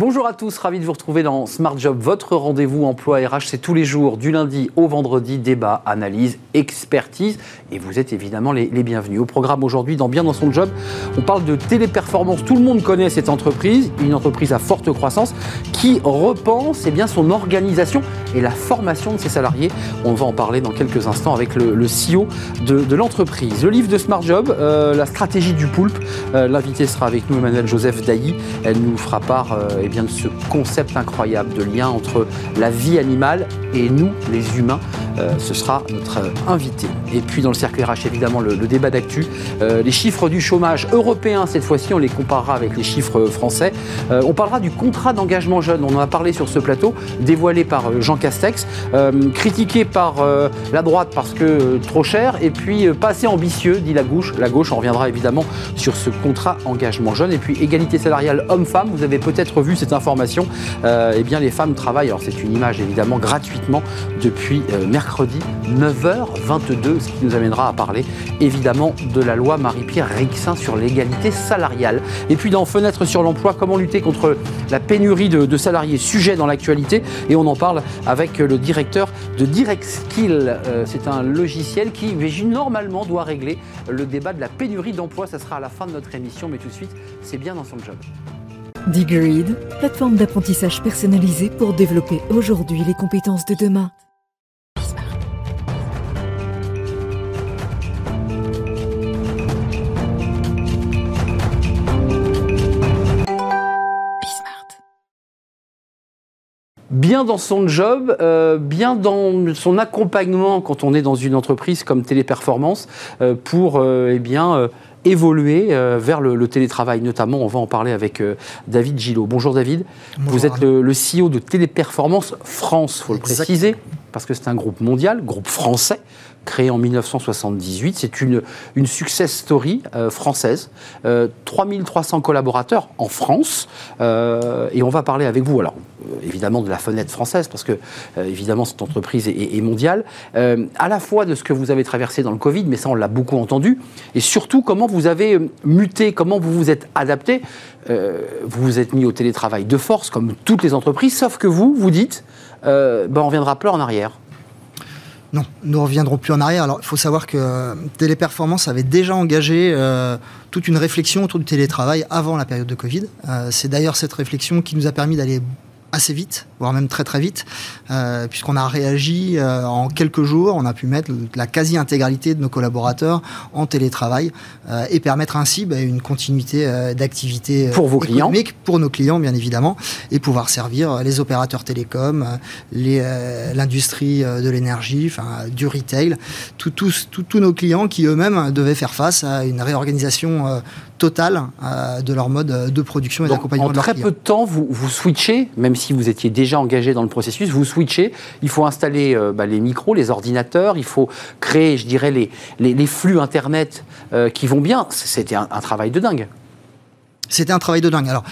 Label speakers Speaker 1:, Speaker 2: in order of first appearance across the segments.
Speaker 1: Bonjour à tous, ravi de vous retrouver dans Smart Job, votre rendez-vous emploi RH. C'est tous les jours, du lundi au vendredi, débat, analyse, expertise. Et vous êtes évidemment les, bienvenus. Au programme aujourd'hui, dans Bien dans son job, on parle de téléperformance. Tout le monde connaît cette entreprise, une entreprise à forte croissance qui repense eh bien, son organisation et la formation de ses salariés. On va en parler dans quelques instants avec le, CEO de, l'entreprise. Le livre de Smart Job, euh, la stratégie du poulpe. Euh, l'invité sera avec nous, Emmanuel Joseph Dailly. Elle nous fera part euh, eh bien, de ce concept incroyable de lien entre la vie animale et nous, les humains. ce sera notre invité. Et puis dans le cercle RH, évidemment, le, débat d'actu. les chiffres du chômage européen, cette fois-ci, on les comparera avec les chiffres français. on parlera du contrat d'engagement jeune. On en a parlé sur ce plateau, dévoilé par Jean Castex, euh, critiqué par euh, la droite parce que euh, trop cher, et puis pas assez ambitieux, dit la gauche. La gauche, on reviendra évidemment sur ce contrat engagement jeune. Et puis égalité salariale homme-femme, vous avez peut-être vu cette information. eh bien, les femmes travaillent, alors c'est une image évidemment gratuitement depuis mercredi 9h22, ce qui nous amènera à parler évidemment de la loi Marie-Pierre Rixin sur l'égalité salariale. Et puis dans Fenêtre sur l'emploi, comment lutter contre la pénurie de, de salariés, sujet dans l'actualité? Et on en parle avec le directeur de Direct Skill. Euh, c'est un logiciel qui, normalement, doit régler le débat de la pénurie d'emploi. Ça sera à la fin de notre émission, mais tout de suite, c'est bien dans son job.
Speaker 2: Digreed, plateforme d'apprentissage personnalisée pour développer aujourd'hui les compétences de demain.
Speaker 1: Bien dans son job, euh, bien dans son accompagnement quand on est dans une entreprise comme Téléperformance euh, pour euh, eh bien, évoluer vers le, télétravail notamment. On va en parler avec David Gillot. Bonjour David. Vous êtes le, CEO de Téléperformance France, il faut le préciser, parce que c'est un groupe mondial, groupe français créé en 1978. C'est une, une success story euh, française. 3300 euh, collaborateurs en France. Euh, et on va parler avec vous, alors évidemment de la fenêtre française, parce que évidemment cette entreprise est, mondiale, à la fois de ce que vous avez traversé dans le Covid, mais ça on l'a beaucoup entendu, et surtout comment vous avez muté, comment vous vous êtes adapté. vous vous êtes mis au télétravail de force, comme toutes les entreprises, sauf que vous, vous dites, ben, on reviendra plus en arrière.
Speaker 3: Non, nous ne reviendrons plus en arrière. Alors, il faut savoir que euh, Téléperformance avait déjà engagé euh, toute une réflexion autour du télétravail avant la période de Covid. Euh, c'est d'ailleurs cette réflexion qui nous a permis d'aller assez vite, voire même très très vite, euh, puisqu'on a réagi euh, en quelques jours, on a pu mettre la quasi-intégralité de nos collaborateurs en télétravail euh, et permettre ainsi bah, une continuité d'activité
Speaker 1: pour vos clients,
Speaker 3: pour nos clients bien évidemment, et pouvoir servir les opérateurs télécoms, l'industrie de l'énergie, enfin du retail, tous nos clients qui eux-mêmes devaient faire face à une réorganisation totale de leur mode de production et d'accompagnement. En
Speaker 1: très peu de temps, vous, vous switchez, même si vous étiez déjà engagé dans le processus, vous switchez. Il faut installer euh, bah, les micros, les ordinateurs, il faut créer, je dirais, les, les, flux Internet euh, qui vont bien. C'était un, un travail de dingue.
Speaker 3: C'était un travail de dingue. Alors,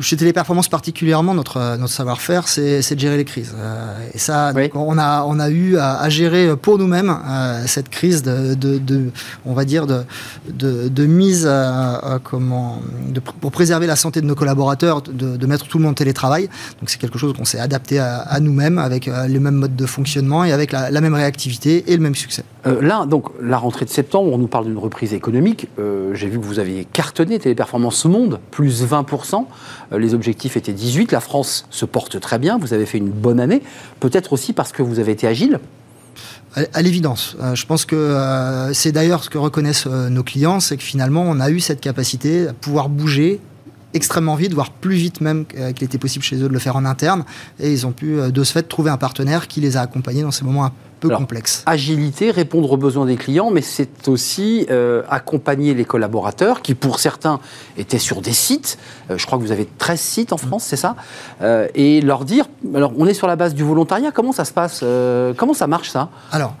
Speaker 3: chez Téléperformance particulièrement, notre, notre savoir-faire, c'est de gérer les crises. Euh, et ça, on, a, on a eu à, gérer pour nous-mêmes euh, cette crise de, de, on va dire, de, de, mise à, comment, pour préserver la santé de nos collaborateurs, de, mettre tout le monde en télétravail. Donc c'est quelque chose qu'on s'est adapté à, nous-mêmes avec euh, les mêmes modes de fonctionnement et avec la, même réactivité et le même succès.
Speaker 1: Là, donc la rentrée de septembre, on nous parle d'une reprise économique. J'ai vu que vous aviez cartonné Téléperformance Monde, plus 20%. Euh, les objectifs étaient 18. La France se porte très bien. Vous avez fait une bonne année. Peut-être aussi parce que vous avez été agile
Speaker 3: à l'évidence. Euh, je pense que euh, c'est d'ailleurs ce que reconnaissent nos clients, c'est que finalement, on a eu cette capacité à pouvoir bouger extrêmement vite, voire plus vite même qu'il était possible chez eux de le faire en interne. Et ils ont pu, de ce fait, trouver un partenaire qui les a accompagnés dans ces moments complexe.
Speaker 1: Agilité, répondre aux besoins des clients, mais c'est aussi euh, accompagner les collaborateurs qui, pour certains, étaient sur des sites. Euh, je crois que vous avez 13 sites en France, c'est ça euh, Et leur dire, alors on est sur la base du volontariat, comment ça se passe Comment ça marche ça
Speaker 3: Alors,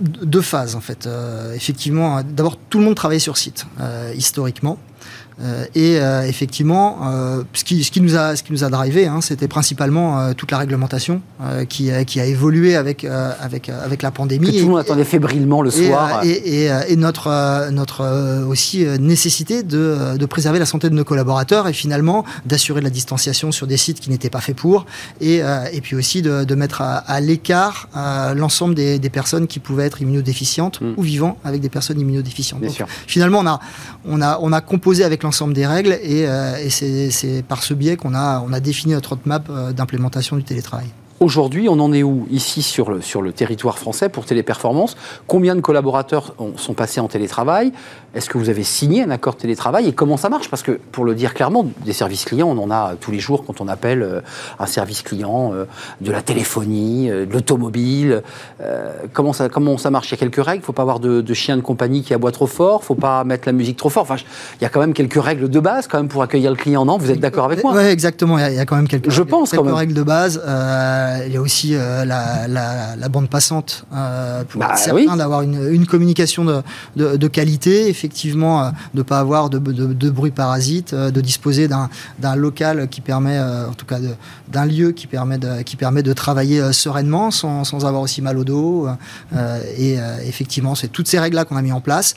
Speaker 3: deux phases en fait. effectivement, d'abord, tout le monde travaillait sur site, historiquement. Et effectivement, ce qui, ce, qui, nous a, ce qui nous a drivé, hein, c'était principalement toute la réglementation qui, qui a évolué avec, avec, avec la pandémie.
Speaker 1: Que tout le monde attendait fébrilement le soir.
Speaker 3: Et, et, notre, notre aussi nécessité de, de préserver la santé de nos collaborateurs et finalement d'assurer la distanciation sur des sites qui n'étaient pas faits pour, et, et puis aussi de, de mettre à, l'écart l'ensemble des, des, personnes qui pouvaient être immunodéficientes mm. ou vivant avec des personnes immunodéficientes. finalement, on a, on, a, on a composé avec des règles et, euh, c'est par ce biais qu'on a, a défini notre roadmap euh, d'implémentation du télétravail.
Speaker 1: Aujourd'hui, on en est où ici sur le, sur le territoire français pour Téléperformance? Combien de collaborateurs sont passés en télétravail? Est-ce que vous avez signé un accord de télétravail? Et comment ça marche? Parce que, pour le dire clairement, des services clients, on en a tous les jours quand on appelle euh, un service client, euh, de la téléphonie, euh, de l'automobile. comment, ça, comment ça marche? Il y a quelques règles. Il ne faut pas avoir de, de, chien de compagnie qui aboie trop fort. Il ne faut pas mettre la musique trop fort. Enfin, il y a quand même quelques règles de base quand même pour accueillir le client. Non Vous êtes d'accord avec moi?
Speaker 3: Oui, exactement. Il y, a, quand même quelques,
Speaker 1: Je pense,
Speaker 3: quelques règles de base. Euh, il y a aussi euh, la, bande passante euh, pour bah, être d'avoir une, communication de, qualité, effectivement, de ne pas avoir de, bruit parasite, de disposer d'un local qui permet, en tout cas d'un lieu qui permet de, qui permet de travailler sereinement sans, sans avoir aussi mal au dos. et effectivement, c'est toutes ces règles-là qu'on a mis en place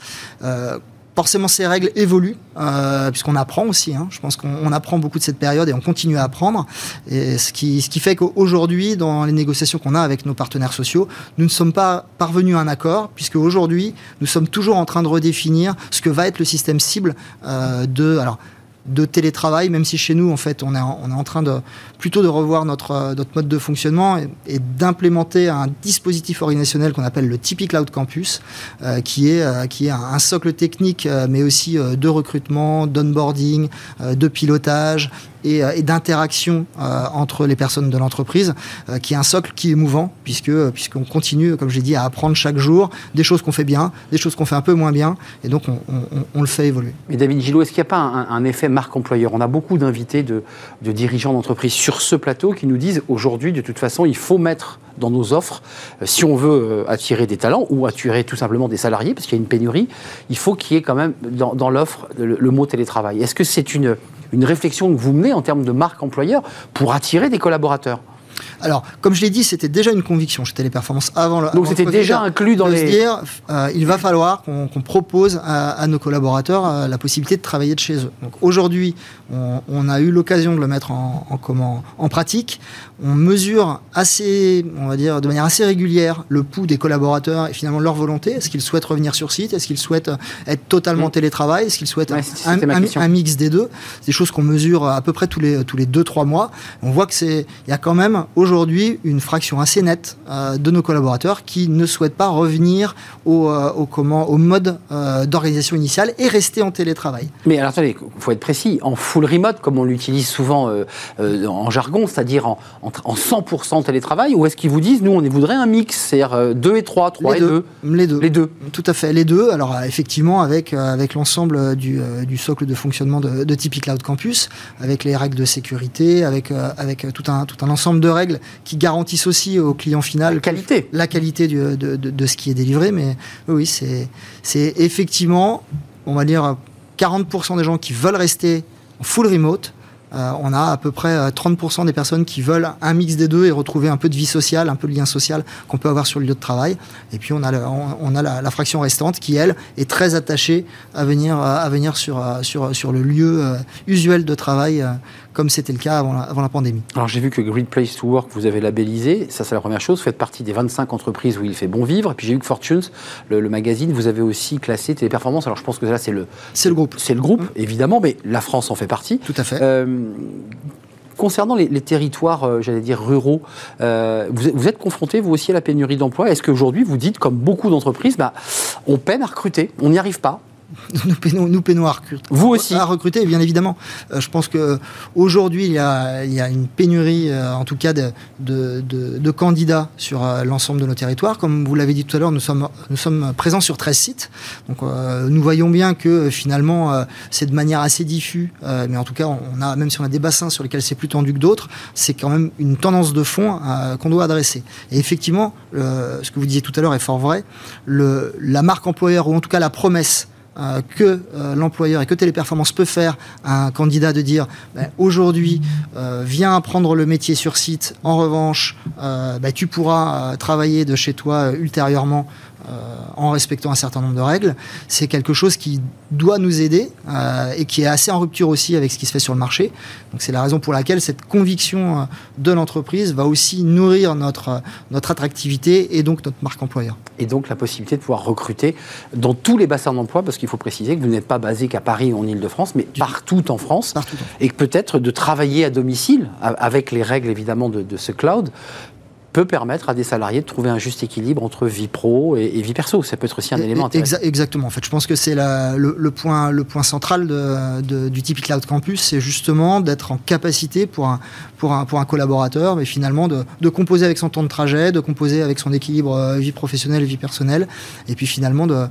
Speaker 3: forcément ces règles évoluent, euh, puisqu'on apprend aussi. Hein. Je pense qu'on apprend beaucoup de cette période et on continue à apprendre. Ce, qui, fait qu'aujourd'hui, dans les négociations qu'on a avec nos partenaires sociaux, nous ne sommes pas parvenus à un accord, puisque aujourd'hui, nous sommes toujours en train de redéfinir ce que va être le système cible euh, de... Télétravail, même si chez nous, en fait, on est en train de plutôt de revoir notre, euh, notre mode de fonctionnement et, d'implémenter un dispositif organisationnel qu'on appelle le Tipeee Cloud Campus, euh, qui est, euh, qui est un, socle technique, mais aussi de recrutement, d'onboarding, de pilotage et, d'interaction entre les personnes de l'entreprise, qui est un socle qui est mouvant, puisque puisqu'on continue, comme j'ai dit, à apprendre chaque jour des choses qu'on fait bien, des choses qu'on fait un peu moins bien, et donc on, on, le fait évoluer.
Speaker 1: Mais David Gillot, est-ce qu'il n'y a pas un, effet marque employeur On a beaucoup d'invités de, dirigeants d'entreprises sur ce plateau qui nous disent aujourd'hui, de toute façon, il faut mettre dans nos offres, euh, si on veut euh, attirer des talents ou attirer tout simplement des salariés, parce qu'il y a une pénurie, il faut qu'il y ait quand même dans, l'offre le, mot télétravail. Est-ce que c'est une, une réflexion que vous menez en termes de marque employeur pour attirer des collaborateurs?
Speaker 3: Alors, comme je l'ai dit, c'était déjà une conviction chez Téléperformance avant le.
Speaker 1: Donc c'était déjà inclus dans les.
Speaker 3: dire, euh, il va falloir qu'on propose à, nos collaborateurs euh, la possibilité de travailler de chez eux. Donc aujourd'hui, on, a eu l'occasion de le mettre en, en, en pratique. On mesure assez, on va dire, de manière assez régulière le pouls des collaborateurs et finalement leur volonté. Est-ce qu'ils souhaitent revenir sur site? Est-ce qu'ils souhaitent être totalement mmh. télétravail? Est-ce qu'ils souhaitent un, mix des deux? C'est des choses qu'on mesure à peu près tous les tous les deux trois mois. On voit que c'est, il y a quand même aujourd'hui une fraction assez nette euh, de nos collaborateurs qui ne souhaitent pas revenir au, euh, au comment, au mode euh, d'organisation initiale et rester en télétravail.
Speaker 1: Mais alors attendez, il faut être précis, en full remote, comme on l'utilise souvent en jargon, c'est-à-dire en, en, 100% télétravail, ou est-ce qu'ils vous disent, nous on voudrait un mix, c'est-à-dire 2 et 3, 3 et 2
Speaker 3: Les deux.
Speaker 1: Les deux.
Speaker 3: Tout à fait, les deux. Alors effectivement, avec, avec l'ensemble du, du, socle de fonctionnement de, de Tipeee Cloud Campus, avec les règles de sécurité, avec, avec tout, un, tout un ensemble de règles qui garantissent aussi au client final
Speaker 1: la qualité,
Speaker 3: la qualité de, de, ce qui est délivré. Mais oui, c'est effectivement, on va dire, 40% des gens qui veulent rester en full remote. Euh, on a à peu près 30% euh, des personnes qui veulent un mix des deux et retrouver un peu de vie sociale, un peu de lien social qu'on peut avoir sur le lieu de travail. Et puis on a, on, a la, fraction restante qui, elle, est très attachée à venir, à venir sur, sur, sur le lieu euh, usuel de travail comme c'était le cas avant la, pandémie.
Speaker 1: Alors j'ai vu que Great Place to Work, vous avez labellisé, ça c'est la première chose, vous faites partie des 25 entreprises où il fait bon vivre, et puis j'ai vu que Fortunes, le, magazine, vous avez aussi classé Téléperformance, alors je pense que là c'est le...
Speaker 3: C'est le groupe.
Speaker 1: C'est le groupe, mmh. évidemment, mais la France en fait partie.
Speaker 3: Tout à fait. Euh,
Speaker 1: concernant les, territoires, euh, j'allais dire ruraux, euh, vous, êtes confronté, vous aussi, à la pénurie d'emploi. Est-ce qu'aujourd'hui, vous dites, comme beaucoup d'entreprises, bah, on peine à recruter, on n'y arrive pas?
Speaker 3: nous peinons, nous peinons à recruter.
Speaker 1: Vous aussi
Speaker 3: À recruter, bien évidemment. Euh, je pense qu'aujourd'hui, il, y a, il y a une pénurie, euh, en tout cas, de, de, de, candidats sur euh, l'ensemble de nos territoires. Comme vous l'avez dit tout à l'heure, nous sommes, nous sommes présents sur 13 sites. Donc, nous voyons bien que finalement, c'est de manière assez diffuse, mais en tout cas, on a, même si on a des bassins sur lesquels c'est plus tendu que d'autres, c'est quand même une tendance de fond qu'on doit adresser. Et effectivement, ce que vous disiez tout à l'heure est fort vrai. Le, la marque employeur, ou en tout cas la promesse que l'employeur et que Téléperformance peut faire à un candidat de dire ben, aujourd'hui, viens apprendre le métier sur site. En revanche, ben, tu pourras travailler de chez toi ultérieurement euh, en respectant un certain nombre de règles, c'est quelque chose qui doit nous aider euh, et qui est assez en rupture aussi avec ce qui se fait sur le marché. Donc c'est la raison pour laquelle cette conviction euh, de l'entreprise va aussi nourrir notre, notre attractivité et donc notre marque employeur.
Speaker 1: Et donc la possibilité de pouvoir recruter dans tous les bassins d'emploi, parce qu'il faut préciser que vous n'êtes pas basé qu'à Paris ou en Ile-de-France, mais partout en France, partout. et peut-être de travailler à domicile avec les règles évidemment de, de ce cloud peut permettre à des salariés de trouver un juste équilibre entre vie pro et, vie perso. Ça peut être aussi un élément
Speaker 3: intéressant. exactement. En fait, je pense que c'est le, point, le point central de, du Tipeee Cloud Campus, c'est justement d'être en capacité pour un, pour un, pour un collaborateur, mais finalement de, de, composer avec son temps de trajet, de composer avec son équilibre euh, vie professionnelle et vie personnelle, et puis finalement de,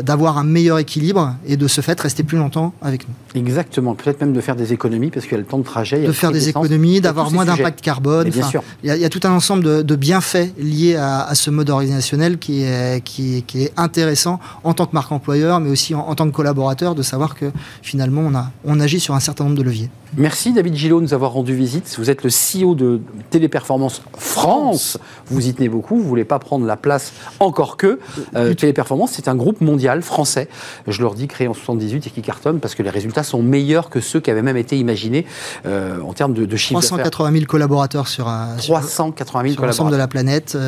Speaker 3: d'avoir un meilleur équilibre et de ce fait rester plus longtemps avec nous.
Speaker 1: Exactement. Peut-être même de faire des économies parce qu'il y a le temps de trajet.
Speaker 3: de faire des économies, d'avoir moins d'impact carbone.
Speaker 1: bien sûr.
Speaker 3: Il y, a, il y a tout un ensemble de, bienfaits liés à, ce mode organisationnel qui est, qui, est, intéressant en tant que marque employeur, mais aussi en, tant que collaborateur, de savoir que finalement on, a, on agit sur un certain nombre de leviers.
Speaker 1: Merci David Gillot de nous avoir rendu visite. Vous êtes le CEO de Téléperformance France. Vous y tenez beaucoup. Vous ne voulez pas prendre la place encore que. Euh, Téléperformance, c'est un groupe mondial français. Je leur dis créé en 78 et qui cartonne parce que les résultats sont meilleurs que ceux qui avaient même été imaginés euh, en termes de, de chiffre
Speaker 3: 380 000 collaborateurs sur, un,
Speaker 1: 380 000
Speaker 3: sur l'ensemble de la planète.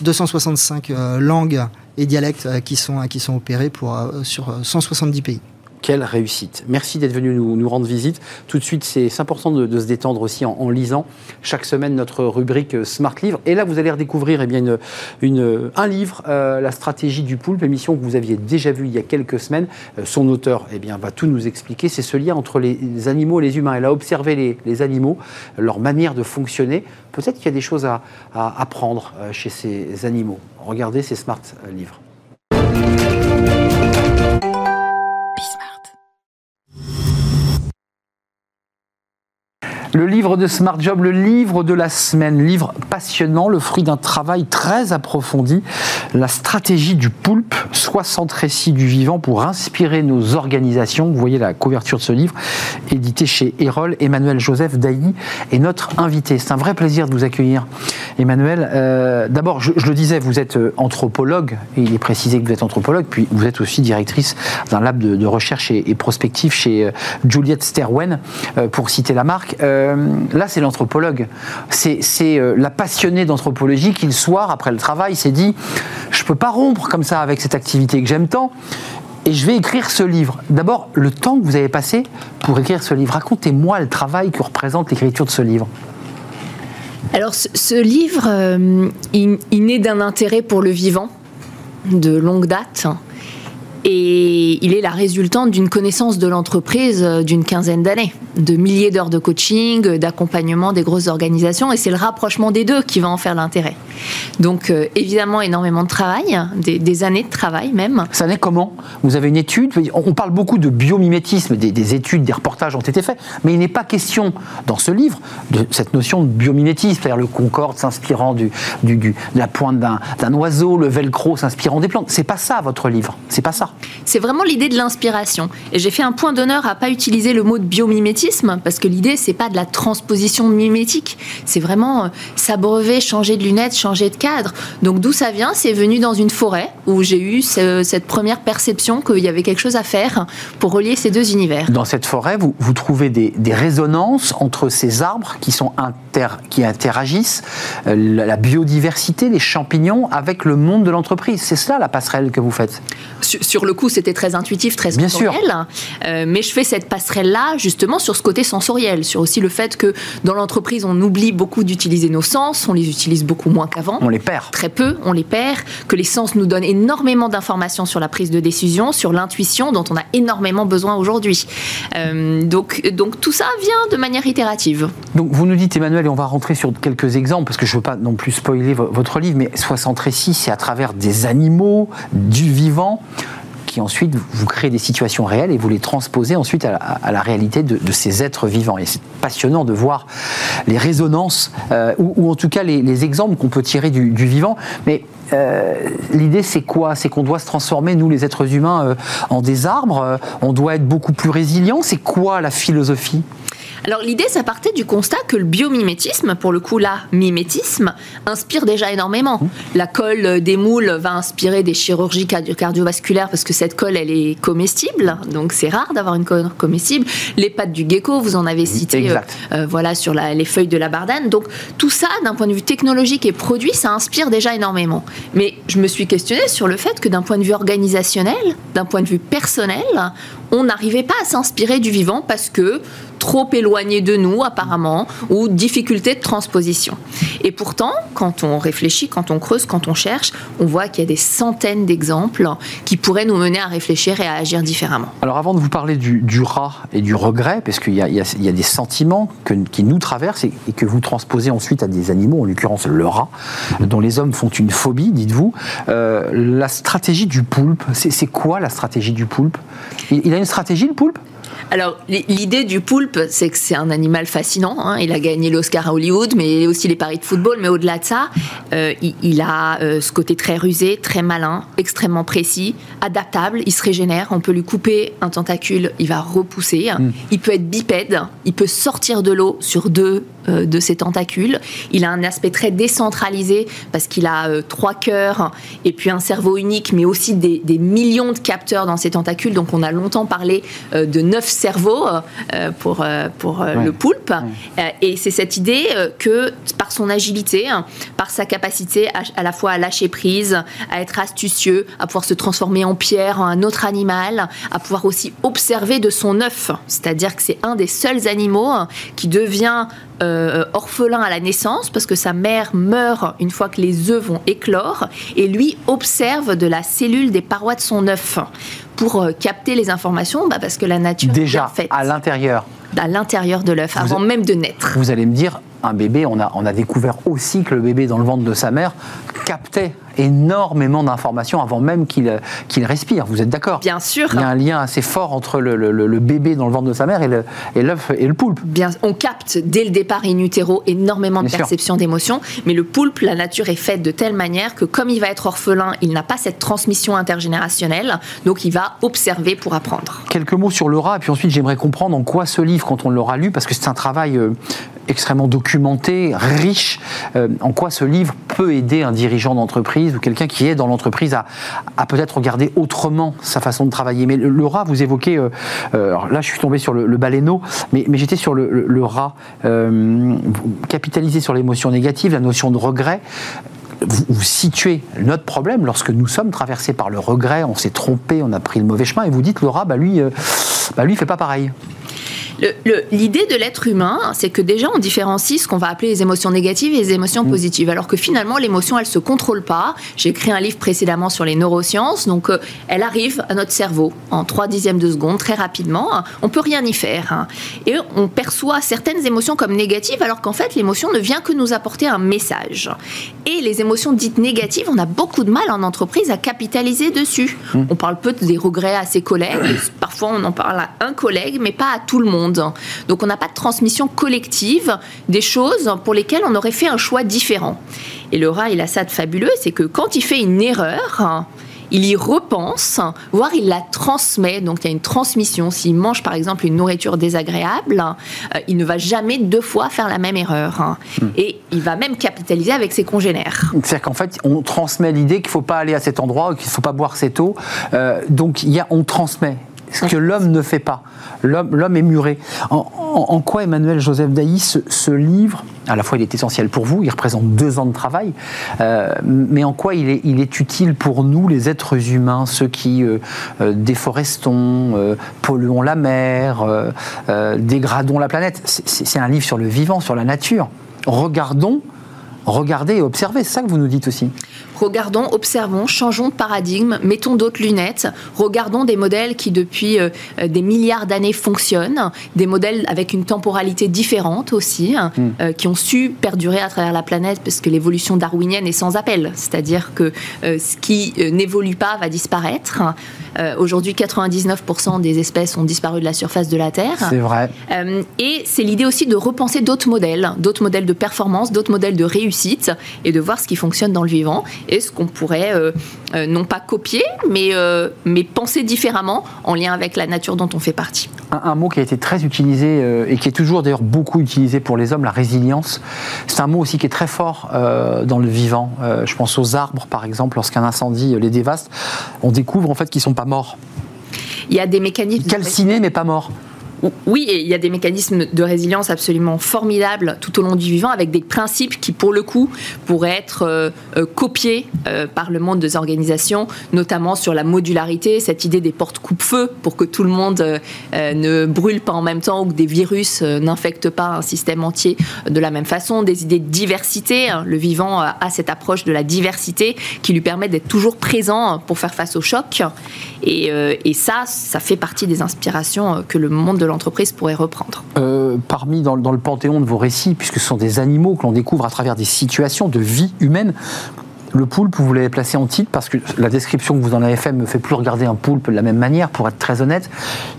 Speaker 3: 265 euh, langues et dialectes qui, sont, qui sont opérés pour, sur 170 pays.
Speaker 1: Quelle réussite. Merci d'être venu nous, rendre visite. Tout de suite, c'est important de, se détendre aussi en, lisant chaque semaine notre rubrique Smart Livre. Et là, vous allez redécouvrir eh bien, un livre, euh, La stratégie du poulpe, émission que vous aviez déjà vue il y a quelques semaines. Euh, son auteur eh bien, va tout nous expliquer. C'est ce lien entre les animaux et les humains. Elle a observé les, animaux, leur manière de fonctionner. Peut-être qu'il y a des choses à, à apprendre euh, chez ces animaux. Regardez ces Smart Livres. Le livre de Smart Job, le livre de la semaine, livre passionnant, le fruit d'un travail très approfondi, la stratégie du poulpe, 60 récits du vivant pour inspirer nos organisations. Vous voyez la couverture de ce livre, édité chez Erol. Emmanuel Joseph Dailly est notre invité. C'est un vrai plaisir de vous accueillir, Emmanuel. Euh, d'abord, je, le disais, vous êtes euh, anthropologue, et il est précisé que vous êtes anthropologue, puis vous êtes aussi directrice d'un lab de, recherche et, prospective chez euh, Juliette Sterwen, pour citer la marque. Là, c'est l'anthropologue. C'est euh, la passionnée d'anthropologie qui, le soir, après le travail, s'est dit Je ne peux pas rompre comme ça avec cette activité que j'aime tant. Et je vais écrire ce livre. D'abord, le temps que vous avez passé pour écrire ce livre. Racontez-moi le travail que représente l'écriture de ce livre.
Speaker 4: Alors, ce, livre, euh, il, il naît d'un intérêt pour le vivant de longue date. Et il est la résultante d'une connaissance de l'entreprise euh, d'une quinzaine d'années, de milliers d'heures de coaching, euh, d'accompagnement des grosses organisations, et c'est le rapprochement des deux qui va en faire l'intérêt. Donc euh, évidemment énormément de travail, des, années de travail même.
Speaker 1: Ça naît comment? Vous avez une étude? On parle beaucoup de biomimétisme, des, études, des reportages ont été faits, mais il n'est pas question dans ce livre de cette notion de biomimétisme, c'est-à-dire le concorde s'inspirant du, de la pointe d'un oiseau, le velcro s'inspirant des plantes. C'est pas ça votre livre, c'est pas ça.
Speaker 4: C'est vraiment l'idée de l'inspiration. Et j'ai fait un point d'honneur à pas utiliser le mot de biomimétisme, parce que l'idée, c'est pas de la transposition mimétique, c'est vraiment euh, s'abreuver, changer de lunettes, changer de cadre. Donc d'où ça vient C'est venu dans une forêt où j'ai eu cette première perception qu'il y avait quelque chose à faire pour relier ces deux univers.
Speaker 1: Dans cette forêt, vous, vous trouvez des, résonances entre ces arbres qui, sont inter, qui interagissent, euh, la biodiversité, les champignons, avec le monde de l'entreprise. C'est cela la passerelle que vous faites?
Speaker 4: Sur, le coup, c'était très intuitif, très sensoriel. Euh, mais je fais cette passerelle-là, justement, sur ce côté sensoriel, sur aussi le fait que dans l'entreprise, on oublie beaucoup d'utiliser nos sens, on les utilise beaucoup moins qu'avant.
Speaker 1: On les perd.
Speaker 4: Très peu, on les perd. Que les sens nous donnent énormément d'informations sur la prise de décision, sur l'intuition dont on a énormément besoin aujourd'hui. Euh, donc, donc tout ça vient de manière itérative.
Speaker 1: Donc vous nous dites, Emmanuel, et on va rentrer sur quelques exemples, parce que je ne veux pas non plus spoiler votre livre, mais 60 récits, c'est à travers des animaux, du vivant qui ensuite vous créez des situations réelles et vous les transposez ensuite à la, réalité de, ces êtres vivants. Et c'est passionnant de voir les résonances, euh, ou, en tout cas les, exemples qu'on peut tirer du, vivant. Mais euh, l'idée, c'est quoi? C'est qu'on doit se transformer, nous les êtres humains, euh, en des arbres? on doit être beaucoup plus résilients? C'est quoi la philosophie?
Speaker 4: Alors l'idée, ça partait du constat que le biomimétisme, pour le coup là, mimétisme, inspire déjà énormément. Mmh. La colle des moules va inspirer des chirurgies cardiovasculaires parce que cette colle, elle est comestible, donc c'est rare d'avoir une colle comestible. Les pattes du gecko, vous en avez cité, euh, euh, voilà, sur les feuilles de la bardane. Donc tout ça, d'un point de vue technologique et produit, ça inspire déjà énormément. Mais je me suis questionnée sur le fait que d'un point de vue organisationnel, d'un point de vue personnel, on n'arrivait pas à s'inspirer du vivant parce que trop éloigné de nous apparemment, ou difficulté de transposition. Et pourtant, quand on réfléchit, quand on creuse, quand on cherche, on voit qu'il y a des centaines d'exemples qui pourraient nous mener à réfléchir et à agir différemment.
Speaker 1: Alors avant de vous parler du, rat et du regret, parce qu'il y, a des sentiments qui nous traversent et, que vous transposez ensuite à des animaux, en l'occurrence le rat, dont les hommes font une phobie, dites-vous, euh, la stratégie du poulpe, c'est quoi la stratégie du poulpe? A une stratégie le poulpe?
Speaker 4: Alors, l'idée du poulpe, c'est que c'est un animal fascinant. Hein. Il a gagné l'Oscar à Hollywood, mais aussi les paris de football. Mais au-delà de ça, euh, il, a euh, ce côté très rusé, très malin, extrêmement précis, adaptable. Il se régénère. On peut lui couper un tentacule, il va repousser. Hmm. Il peut être bipède. Il peut sortir de l'eau sur deux de ses tentacules. Il a un aspect très décentralisé parce qu'il a trois cœurs et puis un cerveau unique, mais aussi des, des, millions de capteurs dans ses tentacules. Donc, on a longtemps parlé de neuf cerveau euh, pour, euh, pour euh, le poulpe. et c'est cette idée que par son agilité, par sa capacité à, la fois à lâcher prise, à être astucieux, à pouvoir se transformer en pierre, en un autre animal, à pouvoir aussi observer de son œuf. C'est-à-dire que c'est un des seuls animaux qui devient orphelin à la naissance parce que sa mère meurt une fois que les œufs vont éclore et lui observe de la cellule des parois de son œuf pour euh, capter les informations bah Parce que la nature
Speaker 1: déjà est à l'intérieur.
Speaker 4: À l'intérieur de l'œuf, avant même de naître.
Speaker 1: Vous allez me dire, un bébé, on a, on a découvert aussi que le bébé dans le ventre de sa mère captait énormément d'informations avant même qu'il respire. Vous êtes d'accord?
Speaker 4: Bien sûr.
Speaker 1: Il y a un lien assez fort entre le, le, bébé dans le ventre de sa mère et l'œuf et, et, le poulpe.
Speaker 4: Bien, on capte dès le départ in utero énormément de perceptions d'émotions, mais le poulpe, la nature est faite de telle manière que comme il va être orphelin, il n'a pas cette transmission intergénérationnelle, donc il va observer pour apprendre.
Speaker 1: Quelques mots sur le rat, et puis ensuite j'aimerais comprendre en quoi ce livre, quand on l'aura lu, parce que c'est un travail euh, extrêmement documenté, riche, euh, en quoi ce livre peut aider un dirigeant d'entreprise ou quelqu'un qui est dans l'entreprise à, peut-être regarder autrement sa façon de travailler. Mais le, rat, vous évoquez, euh, euh, là je suis tombé sur le, baleineau, mais, j'étais sur le, rat, capitaliser sur l'émotion négative, la notion de regret. Vous, situez notre problème lorsque nous sommes traversés par le regret, on s'est trompé, on a pris le mauvais chemin, et vous dites le rat, bah lui, bah lui fait pas pareil.
Speaker 4: L'idée de l'être humain, c'est que déjà on différencie ce qu'on va appeler les émotions négatives et les émotions mm. positives, alors que finalement l'émotion elle se contrôle pas. J'ai écrit un livre précédemment sur les neurosciences, donc euh, elle arrive à notre cerveau en 3 dixièmes de seconde très rapidement. On peut rien y faire hein. et on perçoit certaines émotions comme négatives, alors qu'en fait l'émotion ne vient que nous apporter un message. Et les émotions dites négatives, on a beaucoup de mal en entreprise à capitaliser dessus. Mm. On parle peu des regrets à ses collègues, parfois on en parle à un collègue, mais pas à tout le monde. Donc on n'a pas de transmission collective des choses pour lesquelles on aurait fait un choix différent. Et le rat, il a ça de fabuleux, c'est que quand il fait une erreur, il y repense, voire il la transmet. Donc il y a une transmission. S'il mange par exemple une nourriture désagréable, euh, il ne va jamais deux fois faire la même erreur. Hmm. Et il va même capitaliser avec ses congénères.
Speaker 1: C'est-à-dire qu'en fait, on transmet l'idée qu'il ne faut pas aller à cet endroit, qu'il ne faut pas boire cette eau. Euh, donc y a, on transmet ce que l'homme ne fait pas. L'homme est muré. En, quoi Emmanuel Joseph Dailly, ce, livre, à la fois il est essentiel pour vous, il représente deux ans de travail, euh, mais en quoi il est, il est, utile pour nous, les êtres humains, ceux qui euh, euh, déforestons, polluons la mer, dégradons la planète C'est un livre sur le vivant, sur la nature. Regardons, regardez et observez, c'est ça que vous nous dites aussi.
Speaker 4: Regardons, observons, changeons de paradigme, mettons d'autres lunettes, regardons des modèles qui depuis euh, des milliards d'années fonctionnent, des modèles avec une temporalité différente aussi, hein, hmm. euh, qui ont su perdurer à travers la planète parce que l'évolution darwinienne est sans appel, c'est-à-dire que euh, ce qui n'évolue pas va disparaître. Aujourd'hui, 99% des espèces ont disparu de la surface de la Terre.
Speaker 1: C'est vrai.
Speaker 4: et c'est l'idée aussi de repenser d'autres modèles, d'autres modèles de performance, d'autres modèles de réussite, et de voir ce qui fonctionne dans le vivant et ce qu'on pourrait euh, euh, non pas copier, mais, euh, mais penser différemment en lien avec la nature dont on fait partie.
Speaker 1: Un, mot qui a été très utilisé et qui est toujours d'ailleurs beaucoup utilisé pour les hommes, la résilience. C'est un mot aussi qui est très fort dans le vivant. je pense aux arbres, par exemple, lorsqu'un incendie les dévaste, on découvre en fait qu'ils sont pas morts.
Speaker 4: Il y a des mécanismes.
Speaker 1: Calcinés mais pas morts
Speaker 4: oui, il y a des mécanismes de résilience absolument formidables tout au long du vivant, avec des principes qui, pour le coup, pourraient être euh, euh, copiés euh, par le monde des organisations, notamment sur la modularité, cette idée des portes coupe-feu pour que tout le monde ne brûle pas en même temps ou que des virus n'infectent pas un système entier de la même façon, des idées de diversité. Hein. Le vivant a cette approche de la diversité qui lui permet d'être toujours présent pour faire face au choc. Et, et ça, ça fait partie des inspirations que le monde de l'entreprise pourrait reprendre
Speaker 1: euh, Parmi dans, le panthéon de vos récits, puisque ce sont des animaux que l'on découvre à travers des situations de vie humaine, le poulpe, vous l'avez placé en titre parce que la description que vous en avez fait me fait plus regarder un poulpe de la même manière, pour être très honnête.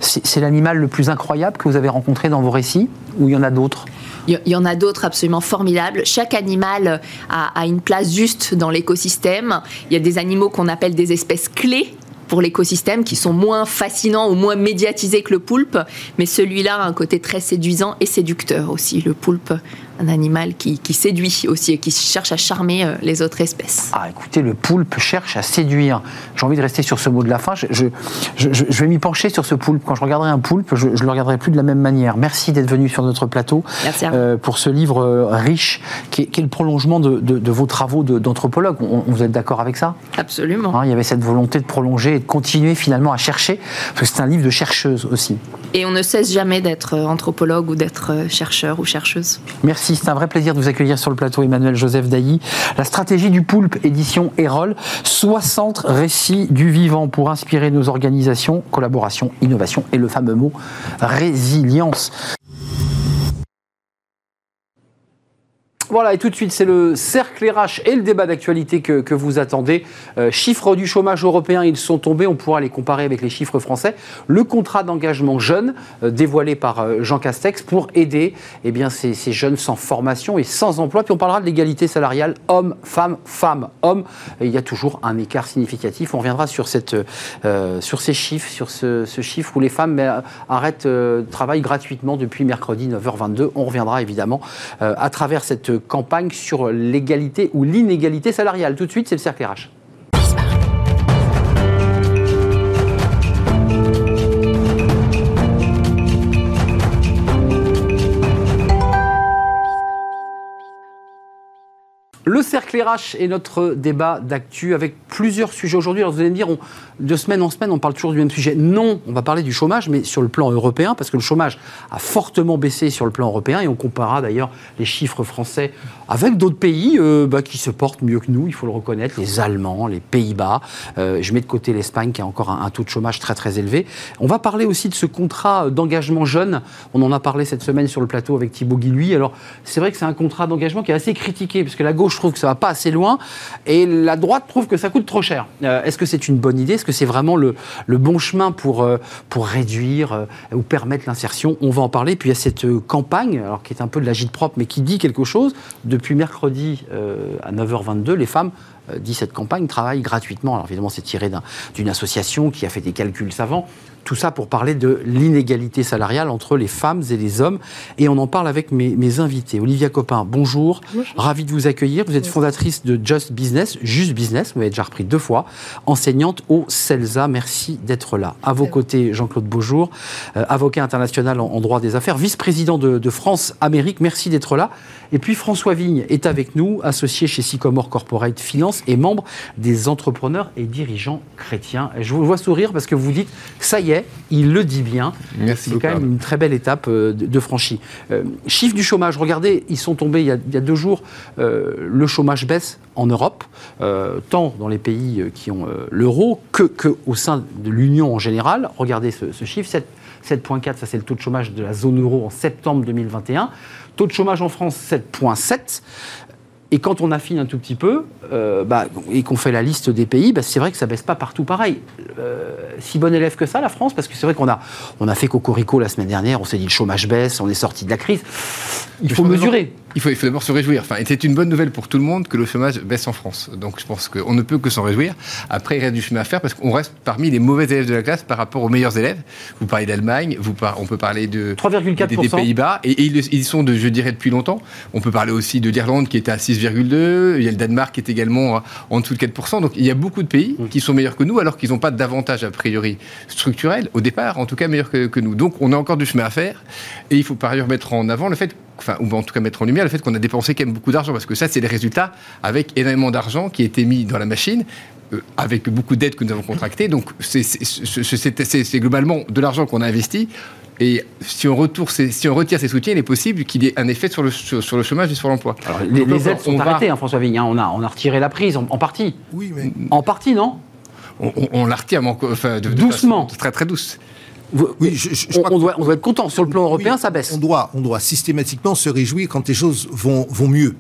Speaker 1: C'est l'animal le plus incroyable que vous avez rencontré dans vos récits ou il y en a d'autres?
Speaker 4: Il y en a d'autres absolument formidables. Chaque animal a, a une place juste dans l'écosystème. Il y a des animaux qu'on appelle des espèces clés pour l'écosystème qui sont moins fascinants ou moins médiatisés que le poulpe, mais celui-là a un côté très séduisant et séducteur aussi. Le poulpe un animal qui, séduit aussi et qui cherche à charmer euh, les autres espèces.
Speaker 1: Ah, écoutez, le poulpe cherche à séduire. J'ai envie de rester sur ce mot de la fin. Je, vais m'y pencher sur ce poulpe. Quand je regarderai un poulpe, je ne le regarderai plus de la même manière. Merci d'être venu sur notre plateau
Speaker 4: euh,
Speaker 1: pour ce livre euh, riche qui est, le prolongement de, vos travaux d'anthropologue. vous êtes d'accord avec ça?
Speaker 4: Absolument.
Speaker 1: Hein, il y avait cette volonté de prolonger et de continuer finalement à chercher, parce que c'est un livre de chercheuse aussi.
Speaker 4: Et on ne cesse jamais d'être anthropologue ou d'être chercheur ou chercheuse.
Speaker 1: Merci c'est un vrai plaisir de vous accueillir sur le plateau, Emmanuel Joseph Dailly. La stratégie du poulpe, édition Erol. 60 récits du vivant pour inspirer nos organisations, collaboration, innovation et le fameux mot résilience. Voilà, et tout de suite, c'est le cercle RH et le débat d'actualité que, vous attendez. Euh, chiffres du chômage européen, ils sont tombés. On pourra les comparer avec les chiffres français. Le contrat d'engagement jeune, euh, dévoilé par euh, Jean Castex, pour aider eh bien, ces, jeunes sans formation et sans emploi. Puis on parlera de l'égalité salariale homme, femme, femme, homme. il y a toujours un écart significatif. On reviendra sur, cette, sur ces chiffres, sur ce, chiffre où les femmes arrêtent travail gratuitement depuis mercredi 9h22. On reviendra évidemment à travers cette campagne sur l'égalité ou l'inégalité salariale. Tout de suite, c'est le cercle RH. Le cercle RH est notre débat d'actu avec plusieurs sujets aujourd'hui. Alors vous allez me dire, de semaine en semaine, on parle toujours du même sujet. Non, on va parler du chômage, mais sur le plan européen, parce que le chômage a fortement baissé sur le plan européen, et on comparera d'ailleurs les chiffres français avec d'autres pays euh, bah, qui se portent mieux que nous, il faut le reconnaître, les Allemands, les Pays-Bas. Euh, je mets de côté l'Espagne qui a encore un, taux de chômage très très élevé. On va parler aussi de ce contrat d'engagement jeune. On en a parlé cette semaine sur le plateau avec Thibaut Guilluy. Alors c'est vrai que c'est un contrat d'engagement qui est assez critiqué, parce que la gauche trouve que ça va pas assez loin, et la droite trouve que ça coûte trop cher. Euh, est-ce que c'est une bonne idée? Est-ce que c'est vraiment le, bon chemin pour, euh, réduire euh, ou permettre l'insertion On va en parler. Puis il y a cette campagne, alors qui est un peu de la gîte propre, mais qui dit quelque chose. Depuis mercredi à 9h22, les femmes dit cette campagne travaillent gratuitement. Alors évidemment, c'est tiré d'une association qui a fait des calculs savants. Tout ça pour parler de l'inégalité salariale entre les femmes et les hommes. Et on en parle avec mes, invités. Olivia Copin, bonjour. Ravi de vous accueillir. Vous êtes fondatrice de Just Business, Just Business, vous avez déjà repris deux fois, enseignante au CELSA. Merci d'être là. À vos côtés, Jean-Claude Beaujour, euh, avocat international en, droit des affaires, vice-président de, de France Amérique. Merci d'être là. Et puis François Vigne est avec nous, associé chez Sycomore Corporate Finance et membre des entrepreneurs et dirigeants chrétiens. Je vous vois sourire parce que vous dites, ça y est, il le dit bien.
Speaker 5: Merci
Speaker 1: C'est quand même une très belle étape euh, de, de franchie. Euh, chiffre du chômage, regardez, ils sont tombés il y a, il y a deux jours. euh, le chômage baisse en Europe, tant dans les pays qui ont l'euro que, que au sein de l'Union en général. Regardez ce, ce chiffre, 7 7,4, ça c'est le taux de chômage de la zone euro en septembre 2021. Taux de chômage en France, 7,7. Et quand on affine un tout petit peu, euh, bah, et qu'on fait la liste des pays, bah, c'est vrai que ça baisse pas partout pareil. Euh, si bon élève que ça, la France, parce que c'est vrai qu'on a, on a fait Cocorico la semaine dernière, on s'est dit le chômage baisse, on est sorti de la crise. Il faut mesurer.
Speaker 5: Il faut, il faut d'abord se réjouir. Enfin, c'est une bonne nouvelle pour tout le monde que le chômage baisse en France. Donc je pense qu'on ne peut que s'en réjouir. Après, il reste du chemin à faire parce qu'on reste parmi les mauvais élèves de la classe par rapport aux meilleurs élèves. Vous parlez d'Allemagne, vous par- on peut parler de
Speaker 1: 3,4%.
Speaker 5: des, des Pays-Bas, et, et ils, sont de, je dirais, depuis longtemps. On peut parler aussi de l'Irlande qui était à 6,2, il y a le Danemark qui est également en dessous de 4%. Donc il y a beaucoup de pays qui sont meilleurs que nous alors qu'ils n'ont pas d'avantage a priori structurel, au départ, en tout cas meilleurs que, que nous. Donc on a encore du chemin à faire, et il faut par ailleurs mettre en avant le fait enfin, ou en tout cas mettre en lumière le fait qu'on a dépensé quand même beaucoup d'argent, parce que ça, c'est les résultats avec énormément d'argent qui a été mis dans la machine, euh, avec beaucoup d'aides que nous avons contractées. Donc, c'est- globalement de l'argent qu'on a investi. Et si on, retourne si on retire ces soutiens, il est possible qu'il y ait un effet sur le, sur, sur le chômage et sur l'emploi.
Speaker 1: Les,
Speaker 5: Donc,
Speaker 1: les
Speaker 5: on-
Speaker 1: aides sont
Speaker 5: on va-
Speaker 1: arrêtées, hein, François Vigne. hein. On, a, on a retiré la prise en, en partie.
Speaker 6: Oui, mais
Speaker 1: En partie, non?
Speaker 5: On, on- on la retire, mais enfin, de, de
Speaker 1: Doucement.
Speaker 5: façon très très douce.
Speaker 1: Vous-
Speaker 6: Oui, je- je- je
Speaker 1: on, doit, on doit être content. Sur le plan européen,
Speaker 6: Oui,
Speaker 1: ça baisse.
Speaker 6: On doit, on doit systématiquement se réjouir quand les choses vont, vont mieux.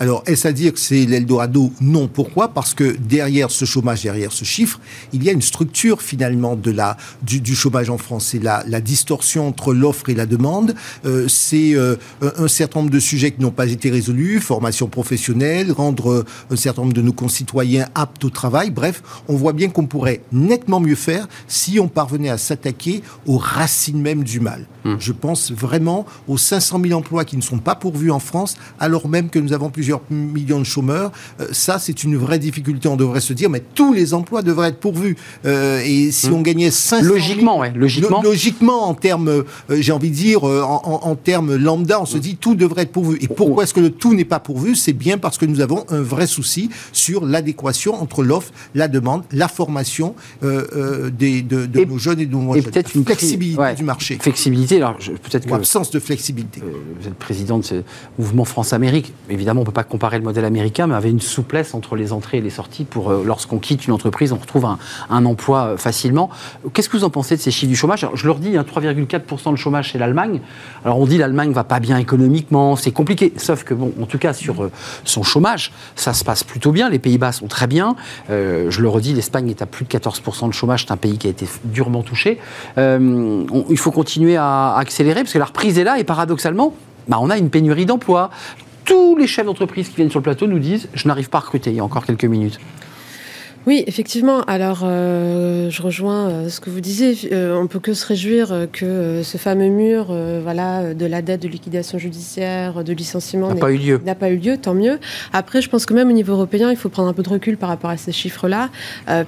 Speaker 6: Alors, est-ce à dire que c'est l'Eldorado Non. Pourquoi? Parce que derrière ce chômage, derrière ce chiffre, il y a une structure finalement de la, du, du chômage en France. C'est la, la distorsion entre l'offre et la demande. Euh, c'est euh, un certain nombre de sujets qui n'ont pas été résolus, formation professionnelle, rendre euh, un certain nombre de nos concitoyens aptes au travail. Bref, on voit bien qu'on pourrait nettement mieux faire si on parvenait à s'attaquer aux racines même du mal. Je pense vraiment aux 500 000 emplois qui ne sont pas pourvus en France, alors même que nous avons plusieurs millions de chômeurs. Euh, ça, c'est une vraie difficulté. On devrait se dire, mais tous les emplois devraient être pourvus. Euh, et si on gagnait 500 000
Speaker 1: Logiquement, ouais, logiquement.
Speaker 6: Lo- logiquement, en termes, euh, j'ai envie de dire, en, en- en termes lambda, on se dit tout devrait être pourvu. Et pourquoi est-ce que le tout n'est pas pourvu? C'est bien parce que nous avons un vrai souci sur l'adéquation entre l'offre, la demande, la formation des, de, de
Speaker 1: Et-
Speaker 6: nos jeunes et de nos
Speaker 1: Et
Speaker 6: jeunes.
Speaker 1: peut-être une
Speaker 6: flexibilité
Speaker 1: ouais,
Speaker 6: du marché.
Speaker 1: Flexibilité. Alors, peut-être
Speaker 6: Ou
Speaker 1: que
Speaker 6: absence de flexibilité.
Speaker 1: vous êtes président de ce mouvement France-Amérique. Évidemment, on ne peut pas comparer le modèle américain, mais avait une souplesse entre les entrées et les sorties pour, euh, lorsqu'on quitte une entreprise, on retrouve un, emploi euh, facilement. Qu'est-ce que vous en pensez de ces chiffres du chômage? Je leur dis, hein, 3,4% de chômage chez l'Allemagne. Alors, on dit l'Allemagne va pas bien économiquement, c'est compliqué. Sauf que, bon, en tout cas, sur euh, son chômage, ça se passe plutôt bien. Les Pays-Bas sont très bien. Je le redis, l'Espagne est à plus de 14% de chômage. C'est un pays qui a été durement touché. Il faut continuer à accélérer parce que la reprise est là et paradoxalement, bah, on a une pénurie d'emplois. Tous les chefs d'entreprise qui viennent sur le plateau nous disent je n'arrive pas à recruter il y a encore quelques minutes.
Speaker 7: Oui, effectivement. Alors, euh, je rejoins euh, ce que vous disiez. Euh, on peut que se réjouir euh, que ce fameux mur, voilà, de la dette de liquidation judiciaire, de licenciement,
Speaker 1: n'a pas eu lieu.
Speaker 7: n'a pas eu lieu, tant mieux. Après, je pense que même au niveau européen, il faut prendre un peu de recul par rapport à ces chiffres-là,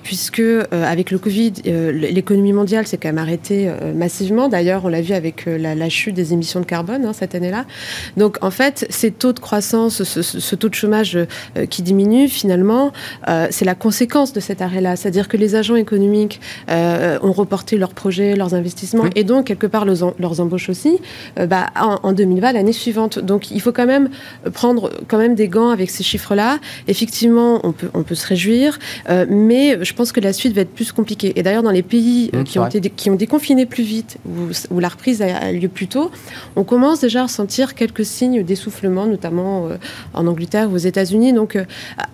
Speaker 7: puisque avec le Covid, l'économie mondiale s'est quand même arrêtée massivement. D'ailleurs, on l'a vu avec la, la chute des émissions de carbone hein, cette année-là. Donc, en fait, ces taux de croissance, ce, ce- ce taux de chômage qui diminue, finalement, c'est la conséquence de cet arrêt-là. C'est-à-dire que les agents économiques euh, ont reporté leurs projets, leurs investissements,
Speaker 1: Oui.
Speaker 7: et donc, quelque part, leurs, leurs embauches aussi, euh, bah, en, en 2020, l'année suivante. Donc, il faut quand même prendre quand même des gants avec ces chiffres-là. Effectivement, on peut, on peut se réjouir, euh, mais je pense que la suite va être plus compliquée. Et d'ailleurs, dans les pays
Speaker 1: Mmh,
Speaker 7: qui, ont été, qui ont déconfiné plus vite, où, où la reprise a, a lieu plus tôt, on commence déjà à ressentir quelques signes d'essoufflement, notamment en Angleterre ou aux États-Unis. Donc,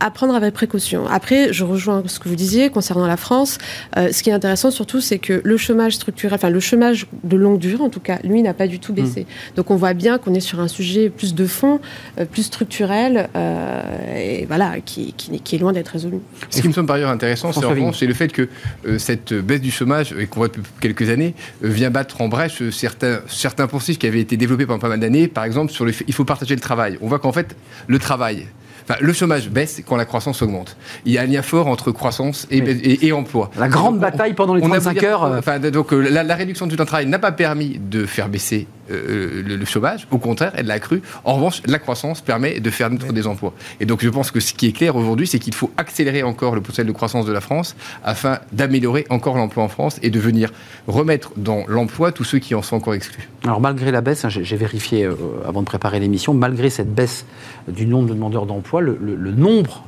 Speaker 7: à prendre avec précaution. Après, je rejoins ce que vous disiez concernant la France. Euh, ce qui est intéressant surtout, c'est que le chômage structurel, enfin le chômage de longue durée, en tout cas, lui n'a pas du tout baissé. Donc, on voit bien qu'on est sur un sujet plus de fond, euh, plus structurel, euh, et voilà, qui, qui, n'est- qui est loin d'être résolu.
Speaker 5: Ce qui me semble par ailleurs intéressant, c'est en
Speaker 1: François Vigne.
Speaker 5: revanche, c'est le fait que euh, cette baisse du chômage, et qu'on voit depuis quelques années, euh, vient battre en brèche euh, certains, certains qui avaient été développés pendant pas mal d'années. Par exemple, sur le fait il faut partager le travail. On voit qu'en fait, le travail, enfin, le chômage baisse quand la croissance augmente. Il y a un lien fort entre croissance et,
Speaker 1: Oui.
Speaker 5: et, et emploi.
Speaker 1: La grande
Speaker 5: Donc,
Speaker 1: bataille pendant les
Speaker 5: on a
Speaker 1: 35 heures. euh,
Speaker 5: Enfin, donc euh, la, la réduction du temps de travail n'a pas permis de faire baisser le, chômage. Au contraire, elle l'a accru. En revanche, la croissance permet de faire naître des emplois. Et donc, je pense que ce qui est clair aujourd'hui, c'est qu'il faut accélérer encore le potentiel de croissance de la France afin d'améliorer encore l'emploi en France et de venir remettre dans l'emploi tous ceux qui en sont encore exclus.
Speaker 1: Alors, malgré la baisse, hein, j'ai vérifié avant de préparer l'émission, malgré cette baisse du nombre de demandeurs d'emploi, le, nombre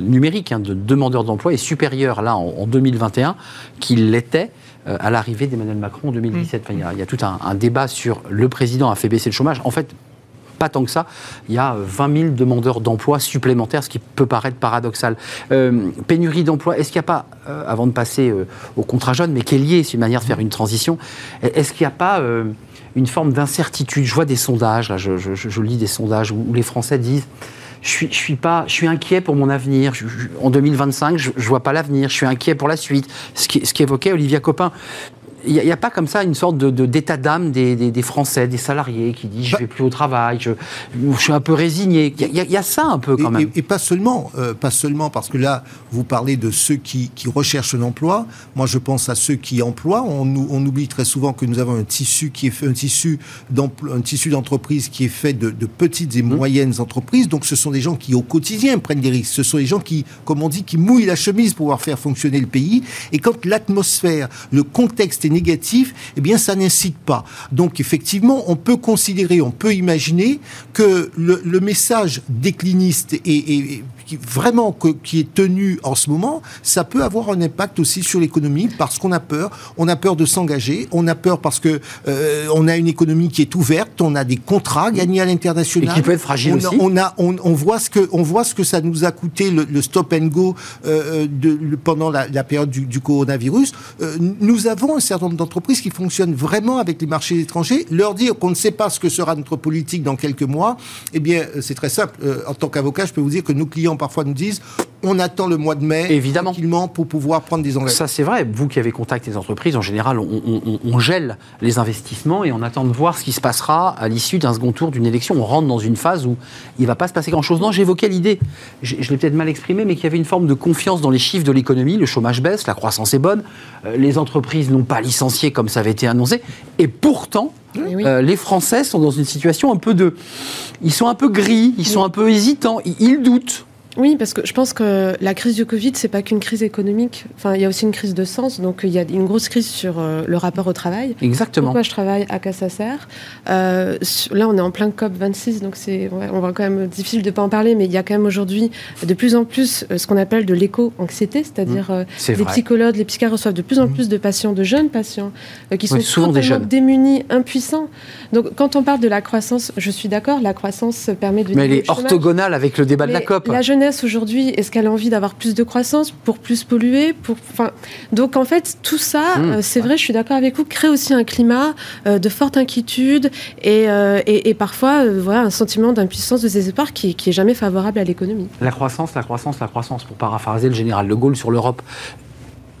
Speaker 1: numérique hein, de demandeurs d'emploi est supérieur là en, 2021 qu'il l'était euh, à l'arrivée d'Emmanuel Macron en 2017. il, y a, tout un, débat sur le président a fait baisser le chômage. En fait, pas tant que ça. Il y a 20 000 demandeurs d'emploi supplémentaires, ce qui peut paraître paradoxal. Euh, pénurie d'emploi, est-ce qu'il n'y a pas, euh, avant de passer au contrat jeune, mais qui est lié, c'est une manière de faire une transition, est-ce qu'il n'y a pas une forme d'incertitude? Je vois des sondages, là, je, lis des sondages où les Français disent je suis, inquiet pour mon avenir. en 2025, je, ne vois pas l'avenir. Je suis inquiet pour la suite. Ce qu'évoquait Olivia Copin il n'y a, pas comme ça une sorte de, d'état d'âme des, des, Français, des salariés qui disent je ne vais plus au travail, je, je, suis un peu résigné. Il y, a, ça un peu quand même.
Speaker 6: Et, pas seulement, euh, pas seulement parce que là vous parlez de ceux qui, qui, recherchent un emploi. Moi je pense à ceux qui emploient. On, on oublie très souvent que nous avons un tissu qui est fait, un tissu un tissu d'entreprise qui est fait de, de petites et mmh. moyennes entreprises. Donc ce sont des gens qui au quotidien prennent des risques. Ce sont des gens qui, comme on dit, qui mouillent la chemise pour pouvoir faire fonctionner le pays. Et quand l'atmosphère, le contexte est eh bien, ça n'incite pas. Donc, effectivement, on peut considérer, on peut imaginer que le, message décliniste est, qui, vraiment qui est tenu en ce moment, ça peut avoir un impact aussi sur l'économie parce qu'on a peur. On a peur de s'engager. On a peur parce que euh, on a une économie qui est ouverte. On a des contrats gagnés à l'international.
Speaker 1: Et qui peut être fragile
Speaker 6: on,
Speaker 1: aussi.
Speaker 6: On, a, on, voit ce que, on voit ce que ça nous a coûté le, stop and go euh, de, pendant la, période du, du coronavirus. Euh, nous avons un certain nombre d'entreprises qui fonctionnent vraiment avec les marchés étrangers. Leur dire qu'on ne sait pas ce que sera notre politique dans quelques mois, eh bien, c'est très simple. en tant qu'avocat, je peux vous dire que nos clients parfois nous disent on attend le mois de mai
Speaker 1: Évidemment.
Speaker 6: tranquillement pour pouvoir prendre des engagements.
Speaker 1: Ça, c'est vrai. Vous qui avez contacté les entreprises, en général, on, gèle les investissements et on attend de voir ce qui se passera à l'issue d'un second tour d'une élection. On rentre dans une phase où il ne va pas se passer grand-chose. Non, j'évoquais l'idée, je, l'ai peut-être mal exprimé, mais qu'il y avait une forme de confiance dans les chiffres de l'économie. Le chômage baisse, la croissance est bonne, euh, les entreprises n'ont pas licencié comme ça avait été annoncé. Et pourtant, euh, les Français sont dans une situation un peu de... Ils sont un peu gris, ils sont un peu hésitants, ils doutent.
Speaker 7: Oui, parce que je pense que la crise du Covid, c'est pas qu'une crise économique. Enfin, il y a aussi une crise de sens. Donc, il y a une grosse crise sur euh, le rapport au travail.
Speaker 1: Exactement.
Speaker 7: moi, je travaille à Cassasser? Euh, là, on est en plein COP 26, donc c'est, on va quand même difficile de pas en parler, mais il y a quand même aujourd'hui de plus en plus euh, ce qu'on appelle de l'éco-anxiété, c'est-à-dire mmh, les psychologues, les psychiatres reçoivent de plus en mmh. plus de patients, de jeunes patients, qui sont souvent des jeunes. démunis, impuissants. Donc, quand on parle de la croissance, je suis d'accord, la croissance permet de.
Speaker 1: Mais elle est orthogonale avec le débat de la COP.
Speaker 7: La jeunesse aujourd'hui, est-ce qu'elle a envie d'avoir plus de croissance pour plus polluer pour, enfin, Donc en fait, tout ça, mmh. euh, c'est vrai, je suis d'accord avec vous, crée aussi un climat euh, de forte inquiétude et, euh, et, parfois voilà, un sentiment d'impuissance, de désespoir qui, qui est jamais favorable à l'économie.
Speaker 1: La croissance, la croissance, la croissance, pour paraphraser le général de Gaulle sur l'Europe.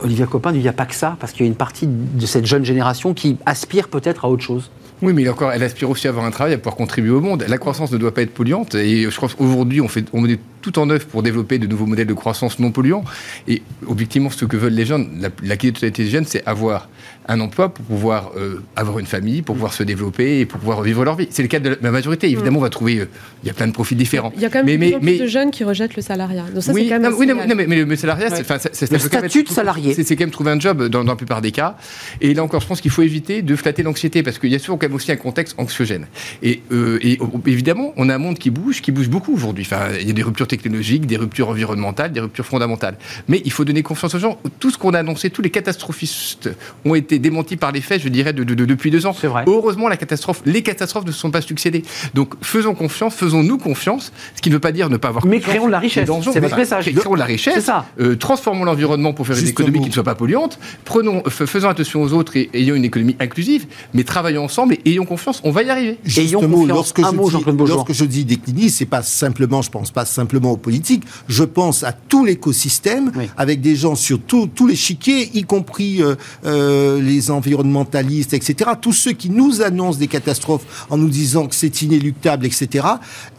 Speaker 1: Olivia Copin, il n'y a pas que ça, parce qu'il y a une partie de cette jeune génération qui aspire peut-être à autre chose.
Speaker 5: Oui, mais encore, elle aspire aussi à avoir un travail, à pouvoir contribuer au monde. La croissance ne doit pas être polluante. Et je crois qu'aujourd'hui, on, fait, on met tout en œuvre pour développer de nouveaux modèles de croissance non polluants. Et objectivement, ce que veulent les jeunes, la, la qualité de totalité des jeunes, c'est avoir un emploi pour pouvoir euh, avoir une famille, pour pouvoir se développer et pour pouvoir vivre leur vie. C'est le cas de la majorité. Évidemment, on va trouver, euh, il y a plein de profils différents.
Speaker 7: Il y a quand même mais, plus, de jeunes qui rejettent le salariat.
Speaker 5: Donc ça, oui, non, oui mais, le salariat,
Speaker 1: c'est le statut de salarié.
Speaker 5: C'est quand même trouver un job dans, la plupart des cas. Et là encore, je pense qu'il faut éviter de flatter l'anxiété parce qu'il y a souvent quand même aussi un contexte anxiogène. Et, euh, et, évidemment, on a un monde qui bouge, qui bouge beaucoup aujourd'hui. Enfin, il y a des ruptures technologiques, des ruptures environnementales, des ruptures fondamentales. Mais il faut donner confiance aux gens. Tout ce qu'on a annoncé, tous les catastrophistes ont été démentis par les faits je dirais, de, depuis deux ans.
Speaker 1: C'est vrai.
Speaker 5: Heureusement, la catastrophe, les catastrophes ne se sont pas succédées. Donc, faisons confiance, faisons-nous confiance, ce qui ne veut pas dire ne pas avoir
Speaker 1: Mais créons de la richesse. C'est votre message.
Speaker 5: Créons de la richesse.
Speaker 1: Ça.
Speaker 5: Euh, transformons l'environnement pour faire une économie qui ne soit pas polluante. Prenons, faisons attention aux autres et ayons une économie inclusive, mais travaillons ensemble et ayons confiance. On va y arriver.
Speaker 6: ayons confiance. Lorsque, je, dis, lorsque je dis déclinisme, c'est pas simplement, je pense pas simplement aux politiques. Je pense à tout l'écosystème avec des gens sur tous les chiquiers, y compris euh, euh, les environnements etc., tous ceux qui nous annoncent des catastrophes en nous disant que c'est inéluctable, etc.,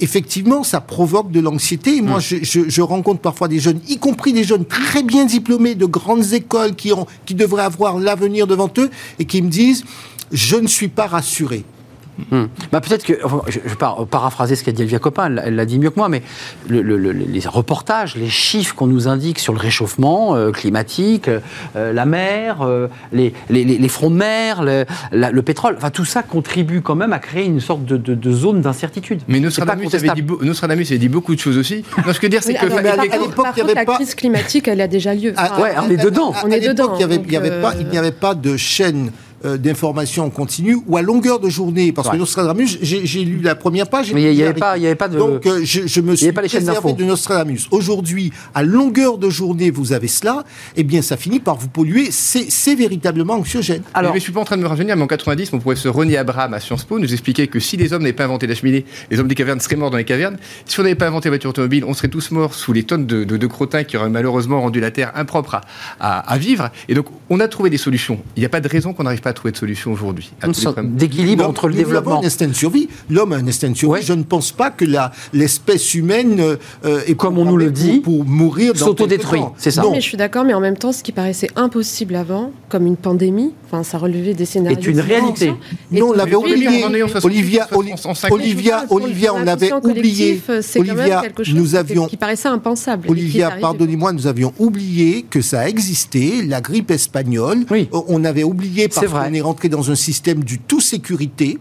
Speaker 6: effectivement, ça provoque de l'anxiété. Et moi, mm. je, rencontre parfois des jeunes, y compris des jeunes très bien diplômés de grandes écoles qui, ont, qui devraient avoir l'avenir devant eux et qui me disent, je ne suis pas rassuré
Speaker 1: Hmm. Bah, peut-être que, je, vais paraphraser ce qu'a dit Elvia Copin, elle l'a dit mieux que moi, mais les reportages, les chiffres qu'on nous indique sur le réchauffement euh, climatique, euh, la mer, euh, les, fronts de mer, le, pétrole, enfin tout ça contribue quand même à créer une sorte de, zone d'incertitude.
Speaker 5: Mais Nostradamus avait, dit, Nostradamus avait dit beaucoup de choses aussi. Non, ce que dire, c'est que
Speaker 7: à l'époque, la crise climatique, elle a déjà lieu.
Speaker 1: Ah, ouais, on est dedans.
Speaker 6: on est dedans. Il n'y avait, pas de chaîne euh, d'informations en continu ou à longueur de journée. Parce que Nostradamus, j'ai lu la première page.
Speaker 1: Mais il n'y avait, pas, avait pas de.
Speaker 6: Donc euh, je, me suis préservé de Nostradamus. Aujourd'hui, à longueur de journée, vous avez cela, eh bien ça finit par vous polluer. C'est véritablement anxiogène.
Speaker 5: Alors, mais je suis pas en train de me rajeunir, mais en 90, on pourrait se René Abraham à Sciences Po nous expliquer que si les hommes n'avaient pas inventé la cheminée, les hommes des cavernes seraient morts dans les cavernes. Si on n'avait pas inventé la voiture automobile, on serait tous morts sous les tonnes de, de, crottins qui auraient malheureusement rendu la Terre impropre à, à, vivre. Et donc, on a trouvé des solutions. Il n'y a pas de raison qu'on n'arrive pas à trouver de solutions aujourd'hui.
Speaker 1: D'équilibre entre le développement.
Speaker 6: un instinct de survie. L'homme a un instinct de survie. Je ne pense pas que l'espèce humaine euh, est
Speaker 1: comme on nous le dit
Speaker 6: pour, mourir
Speaker 1: s'autodétruit. C'est ça.
Speaker 7: Non. Mais je suis d'accord, mais en même temps, ce qui paraissait impossible avant, comme une pandémie, enfin, ça relevait des scénarios.
Speaker 1: Est une réalité.
Speaker 6: Non, on l'avait oublié. Olivia, Olivia, Olivia, on l'avait oublié. Olivia, nous avions.
Speaker 7: Qui paraissait impensable.
Speaker 6: Olivia, pardonnez-moi, nous avions oublié que ça existait, la grippe espagnole. On avait oublié parce qu'on est rentré dans un système du tout sécurité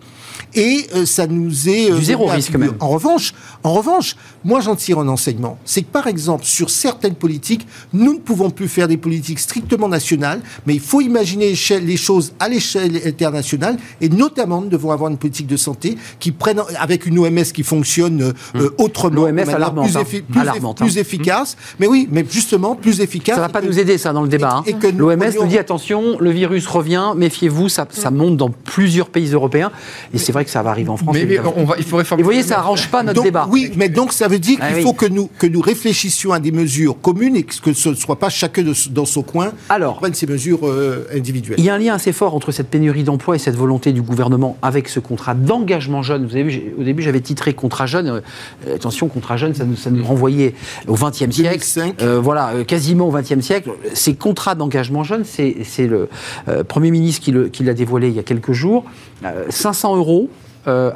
Speaker 6: et euh, ça nous est
Speaker 1: du zéro risque même.
Speaker 6: En revanche, en revanche, moi j'en tire un enseignement, c'est que par exemple sur certaines politiques, nous ne pouvons plus faire des politiques strictement nationales, mais il faut imaginer les choses à l'échelle internationale et notamment nous devons avoir une politique de santé qui prenne avec une OMS qui fonctionne euh, hum. autrement,
Speaker 1: l'OMS alarmante,
Speaker 6: plus, plus, hein. plus efficace. Mais oui, mais justement plus efficace.
Speaker 1: Ça va pas nous aider ça dans le débat. Hein. L'OMS nous dit attention, le virus revient, méfiez-vous, ça, ça monte dans plusieurs pays européens et c'est vrai que ça va arriver en France.
Speaker 5: Mais, on va, il faut réformer.
Speaker 1: Et vous voyez, ça arrange pas notre débat.
Speaker 6: Oui, mais donc ça veut dire ah qu'il faut que nous, que nous réfléchissions à des mesures communes et que ce ne soit pas chacun dans son coin
Speaker 1: Alors,
Speaker 6: prenne ces mesures euh, individuelles.
Speaker 1: Il y a un lien assez fort entre cette pénurie d'emploi et cette volonté du gouvernement avec ce contrat d'engagement jeune. Vous avez vu, au début, j'avais titré contrat jeune. Euh, attention, contrat jeune, ça nous, ça nous renvoyait au XXe siècle. Euh, voilà, quasiment au XXe siècle. Ces contrats d'engagement jeune, c'est le Premier ministre qui l'a dévoilé il y a quelques jours. 500 euros,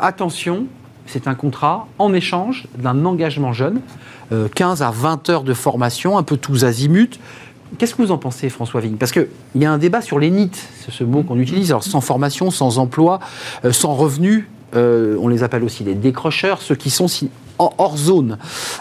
Speaker 1: attention, c'est un contrat en échange d'un engagement jeune, 15 euh, à 20 heures de formation, un peu tous azimuts. Qu'est-ce que vous en pensez, François Vigne? Parce qu'il y a un débat sur les NIT, c'est ce mot qu'on utilise, alors sans formation, sans emploi, euh, sans revenu, euh, on les appelle aussi les décrocheurs, ceux qui sont hors zone.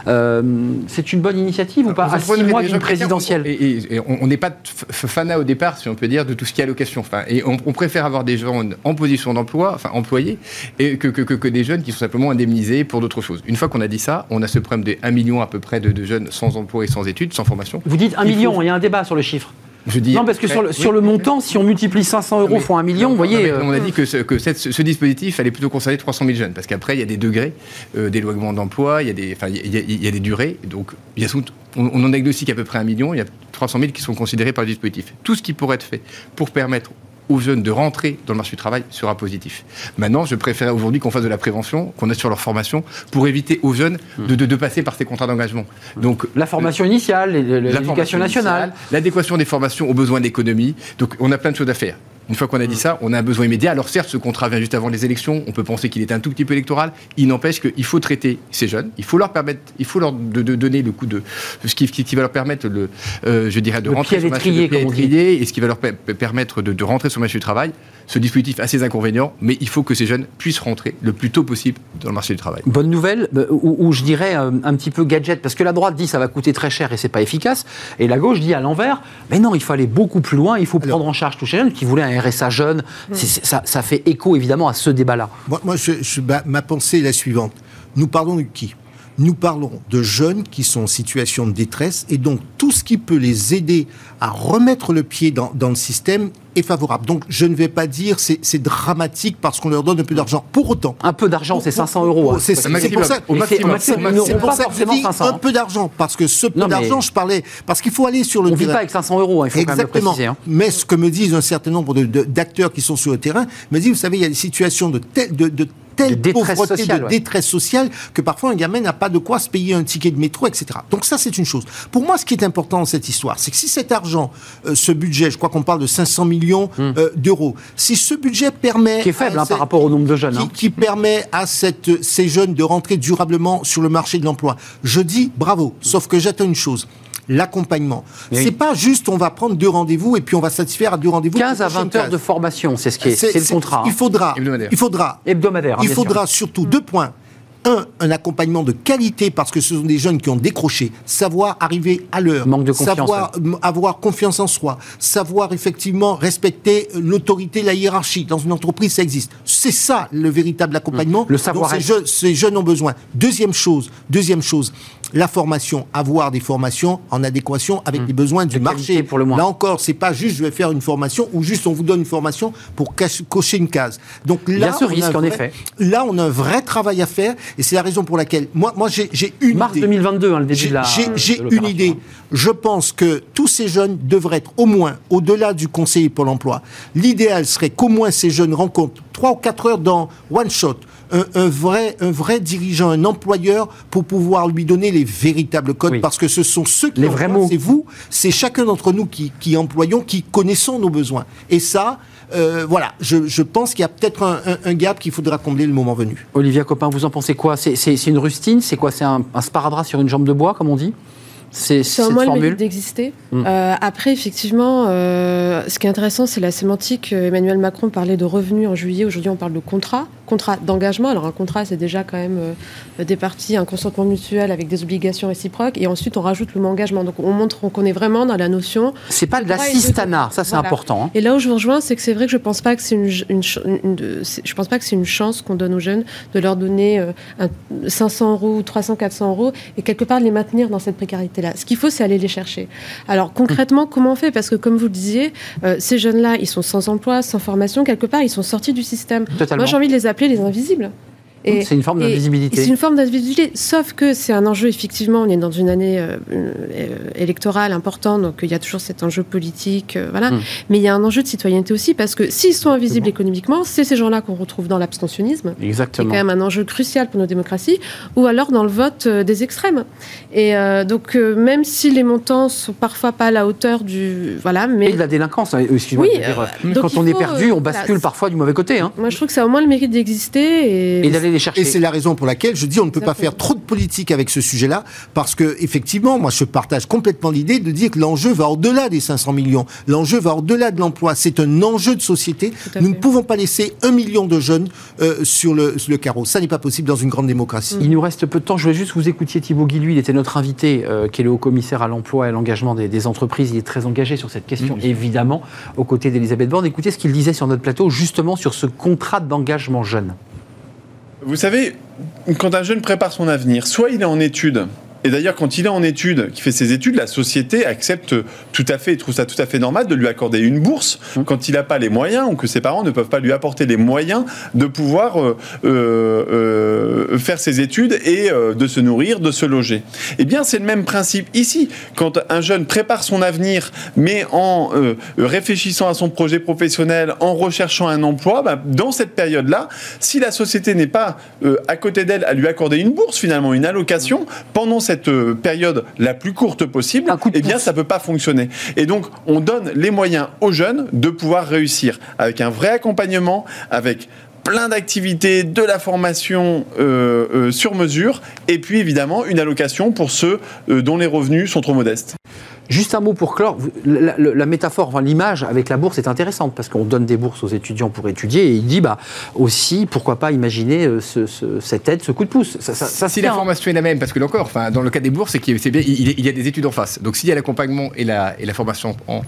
Speaker 1: Euh, c'est une bonne initiative ou pas À six mois d'une présidentielle
Speaker 5: Et, on n'est pas fanat au départ, si on peut dire, de tout ce qui est allocation. Enfin, et on, préfère avoir des gens en position d'emploi, enfin employés, et que, que, des jeunes qui sont simplement indemnisés pour d'autres choses. Une fois qu'on a dit ça, on a ce problème de 1 million à peu près de, jeunes sans emploi et sans études, sans formation.
Speaker 1: Vous dites 1 million, il y a un débat sur le chiffre non, parce que sur le, montant, si on multiplie 500 euros fois 1 million, vous voyez.
Speaker 5: on a dit que, ce, que ce, dispositif allait plutôt concerner 300 000 jeunes, parce qu'après, il y a des degrés euh, d'éloignement d'emploi, il, y a des, il, y a, des durées. Donc, a, on, on en diagnostique à peu près 1 million, il y a 300 000 qui sont considérés par le dispositif. Tout ce qui pourrait être fait pour permettre aux jeunes de rentrer dans le marché du travail sera positif. Maintenant, je préférerais aujourd'hui qu'on fasse de la prévention, qu'on assure leur formation, pour éviter aux jeunes de, de, passer par ces contrats d'engagement.
Speaker 1: Donc la formation initiale, l'éducation nationale,
Speaker 5: l'adéquation des formations aux besoins d'économie. Donc on a plein de choses à faire. Une fois qu'on a dit ça, on a un besoin immédiat. Alors certes, ce contrat vient juste avant les élections. On peut penser qu'il est un tout petit peu électoral. Il n'empêche qu'il faut traiter ces jeunes. Il faut leur permettre, il faut leur de, donner le coup de ce qui, qui, va leur permettre, le, euh, je dirais, de rentrer
Speaker 1: sur le marché du travail
Speaker 5: et ce qui va leur permettre de, de rentrer sur le marché du travail ce dispositif a ses inconvénients, mais il faut que ces jeunes puissent rentrer le plus tôt possible dans le marché du travail.
Speaker 1: Bonne nouvelle, euh, ou, je dirais euh, un petit peu gadget, parce que la droite dit ça va coûter très cher et c'est pas efficace, et la gauche dit à l'envers, mais non, il faut aller beaucoup plus loin, il faut prendre en charge tous ces jeunes qui voulaient un RSA jeune. ça, fait écho évidemment à ce débat-là.
Speaker 6: Moi, ma pensée est la suivante. Nous parlons de qui? Nous parlons de jeunes qui sont en situation de détresse et donc tout ce qui peut les aider à remettre le pied dans, le système est favorable. Donc je ne vais pas dire c'est, c'est dramatique parce qu'on leur donne un peu d'argent. Pour autant.
Speaker 1: Un peu d'argent, c'est 500 euros. Hein.
Speaker 6: C'est, pour ça, c'est, pour ça que je dis un peu d'argent. Parce que ce peu d'argent, je parlais. Parce qu'il faut aller sur le
Speaker 1: terrain. On ne vit pas avec 500 euros, hein, il faut Exactement. quand même le préciser. Hein.
Speaker 6: Mais ce que me disent un certain nombre d'acteurs qui sont sur le terrain, me disent, vous savez, il y a des situations de, tel, de, de telle
Speaker 1: De
Speaker 6: pauvreté,
Speaker 1: sociale,
Speaker 6: de
Speaker 1: ouais.
Speaker 6: détresse sociale, que parfois un gamin n'a pas de quoi se payer un ticket de métro, etc. Donc ça, c'est une chose. Pour moi, ce qui est important dans cette histoire, c'est que si cet argent, euh, ce budget, je crois qu'on parle de 500 millions euh, d'euros, si ce budget permet...
Speaker 1: Hmm. Qui est faible hein, par rapport au nombre de jeunes.
Speaker 6: qui,
Speaker 1: hein.
Speaker 6: qui permet à cette, ces jeunes de rentrer durablement sur le marché de l'emploi. Je dis bravo, sauf que j'attends une chose. L'accompagnement.
Speaker 1: Oui.
Speaker 6: C'est pas juste on va prendre deux rendez-vous et puis on va satisfaire à deux rendez-vous.
Speaker 1: 15 à
Speaker 6: prochaine
Speaker 1: 20 heures de formation, c'est ce qui est,
Speaker 6: C'est-
Speaker 1: c'est le
Speaker 6: c'est-
Speaker 1: contrat.
Speaker 6: Il
Speaker 1: hein.
Speaker 6: faudra,
Speaker 5: Hebdomadaire.
Speaker 6: il faudra,
Speaker 1: Hebdomadaire. hein,
Speaker 6: il
Speaker 1: sûr.
Speaker 6: faudra surtout deux points. Un, un accompagnement de qualité parce que ce sont des jeunes qui ont décroché, savoir arriver à l'heure,
Speaker 1: Manque de confiance,
Speaker 6: savoir avoir confiance en soi, savoir effectivement respecter euh, l'autorité, la hiérarchie. Dans une entreprise, ça existe. C'est ça le véritable accompagnement.
Speaker 1: Le
Speaker 6: dont
Speaker 1: savoir-être.
Speaker 6: ces jeunes, ces jeunes ont besoin. Deuxième chose, deuxième chose, la formation, avoir des formations en adéquation avec les besoins du marché.
Speaker 1: pour le moins.
Speaker 6: Là encore, c'est pas juste je vais faire une formation ou juste on vous donne une formation pour cocher une case. Donc là,
Speaker 1: Il y a ce risque, en effet.
Speaker 6: Là, on a un vrai travail à faire et c'est la raison pour laquelle moi, moi j'ai une
Speaker 1: Mars
Speaker 6: idée.
Speaker 1: 2022, hein, le début de la.
Speaker 6: J'ai une idée. Je pense que tous ces jeunes devraient être au moins, au-delà du conseiller Pôle emploi, l'idéal serait qu'au moins ces jeunes rencontrent 3 ou 4 heures dans One Shot. Un, un vrai, un vrai dirigeant, un employeur, pour pouvoir lui donner les véritables codes,
Speaker 1: Oui.
Speaker 6: parce que ce sont ceux qui
Speaker 1: Les vrais mots.
Speaker 6: c'est vous, c'est chacun d'entre nous qui, qui employons, qui connaissons nos besoins. Et ça, euh, voilà, je, je pense qu'il y a peut-être un, un- un gap qu'il faudra combler le moment venu.
Speaker 1: Olivia Copin, vous en pensez quoi? C'est une rustine? C'est quoi? C'est un, un sparadrap sur une jambe de bois, comme on dit? C'est cette
Speaker 7: moins le
Speaker 1: formule
Speaker 7: d'exister.
Speaker 1: Mm.
Speaker 7: Euh, après, effectivement, euh, ce qui est intéressant, c'est la sémantique. Emmanuel Macron parlait de revenus en juillet. Aujourd'hui, on parle de contrat, contrat d'engagement. Alors, un contrat, c'est déjà quand même euh, des parties, un consentement mutuel avec des obligations réciproques. Et ensuite, on rajoute le mot engagement. Donc, on montre qu'on est vraiment dans la notion.
Speaker 1: C'est pas de l'assistanat, ça c'est
Speaker 7: Voilà.
Speaker 1: important. hein.
Speaker 7: Et là où je vous rejoins, c'est que c'est vrai que je pense pas que c'est une, je pense pas que c'est une chance qu'on donne aux jeunes de leur donner un 500 euros ou 300, 400 euros et quelque part de les maintenir dans cette précarité-là. Ce qu'il faut, c'est aller les chercher. Alors concrètement, comment on fait? Parce que comme vous le disiez, euh, ces jeunes-là, ils sont sans emploi, sans formation, quelque part, ils sont sortis du système.
Speaker 1: Totalement.
Speaker 7: Moi, j'ai envie de les appeler les invisibles.
Speaker 1: C'est une forme d'invisibilité.
Speaker 7: C'est une forme d'invisibilité, sauf que c'est un enjeu, effectivement, on est dans une année euh, euh, électorale importante, donc il y a toujours cet enjeu politique, euh, voilà.
Speaker 1: Mm.
Speaker 7: Mais il y a un enjeu de citoyenneté aussi, parce que s'ils sont invisibles économiquement, c'est ces gens-là qu'on retrouve dans l'abstentionnisme, qui est
Speaker 1: Exactement.
Speaker 7: quand même un enjeu crucial pour nos démocraties, ou alors dans le vote euh, des extrêmes. Et donc, même si les montants sont parfois pas à la hauteur du... Voilà, mais...
Speaker 1: Et de la délinquance, hein, excuse-moi
Speaker 7: Oui,
Speaker 1: de dire, quand on est perdu, on bascule parfois du mauvais côté. Hein,
Speaker 7: Moi, je trouve que ça a au moins le mérite d'exister. Et,
Speaker 1: et d'aller les chercher.
Speaker 6: Et c'est la raison pour laquelle je dis on ne peut pas faire trop de politique avec ce sujet-là, parce que effectivement, moi je partage complètement l'idée de dire que l'enjeu va au-delà des 500 millions. L'enjeu va au-delà de l'emploi. C'est un enjeu de société. Nous ne pouvons pas laisser un million de jeunes euh, sur, le, sur le carreau. Ça n'est pas possible dans une grande démocratie.
Speaker 1: Il nous reste peu de temps. Je voulais juste que vous écoutiez Thibaut Guilluy. Il était notre invité, euh, qui est le haut-commissaire à l'emploi et à l'engagement des, des entreprises. Il est très engagé sur cette question, évidemment, aux côtés d'Elisabeth Borne. Écoutez ce qu'il disait sur notre plateau, justement sur ce contrat d'engagement jeune.
Speaker 8: Vous savez, quand un jeune prépare son avenir, soit il est en études, et d'ailleurs, quand il est en études, qui fait ses études, la société accepte tout à fait, trouve ça tout à fait normal de lui accorder une bourse quand il n'a pas les moyens ou que ses parents ne peuvent pas lui apporter les moyens de pouvoir euh, euh, euh, faire ses études et euh, de se nourrir, de se loger. Eh bien, c'est le même principe ici. Quand un jeune prépare son avenir, mais en réfléchissant à son projet professionnel, en recherchant un emploi, bah, dans cette période-là, si la société n'est pas à côté d'elle à lui accorder une bourse, finalement, une allocation, pendant cette euh, période la plus courte possible, eh bien,
Speaker 1: pouce.
Speaker 8: ça peut pas fonctionner. Et donc, on donne les moyens aux jeunes de pouvoir réussir avec un vrai accompagnement, avec plein d'activités, de la formation euh, euh, sur mesure, et puis évidemment une allocation pour ceux euh, dont les revenus sont trop modestes.
Speaker 1: Juste un mot pour clore. La, la- la métaphore, enfin, l'image avec la bourse est intéressante parce qu'on donne des bourses aux étudiants pour étudier et il dit bah, aussi, pourquoi pas imaginer ce- ce- cette aide, ce coup de pouce. Ça, ça, ça se
Speaker 5: si la
Speaker 1: hein.
Speaker 5: formation est la même, parce que là encore, enfin, dans le cas des bourses, c'est qu'il c'est bien, il, il y a des études en face. Donc s'il y a l'accompagnement et la, et la formation en,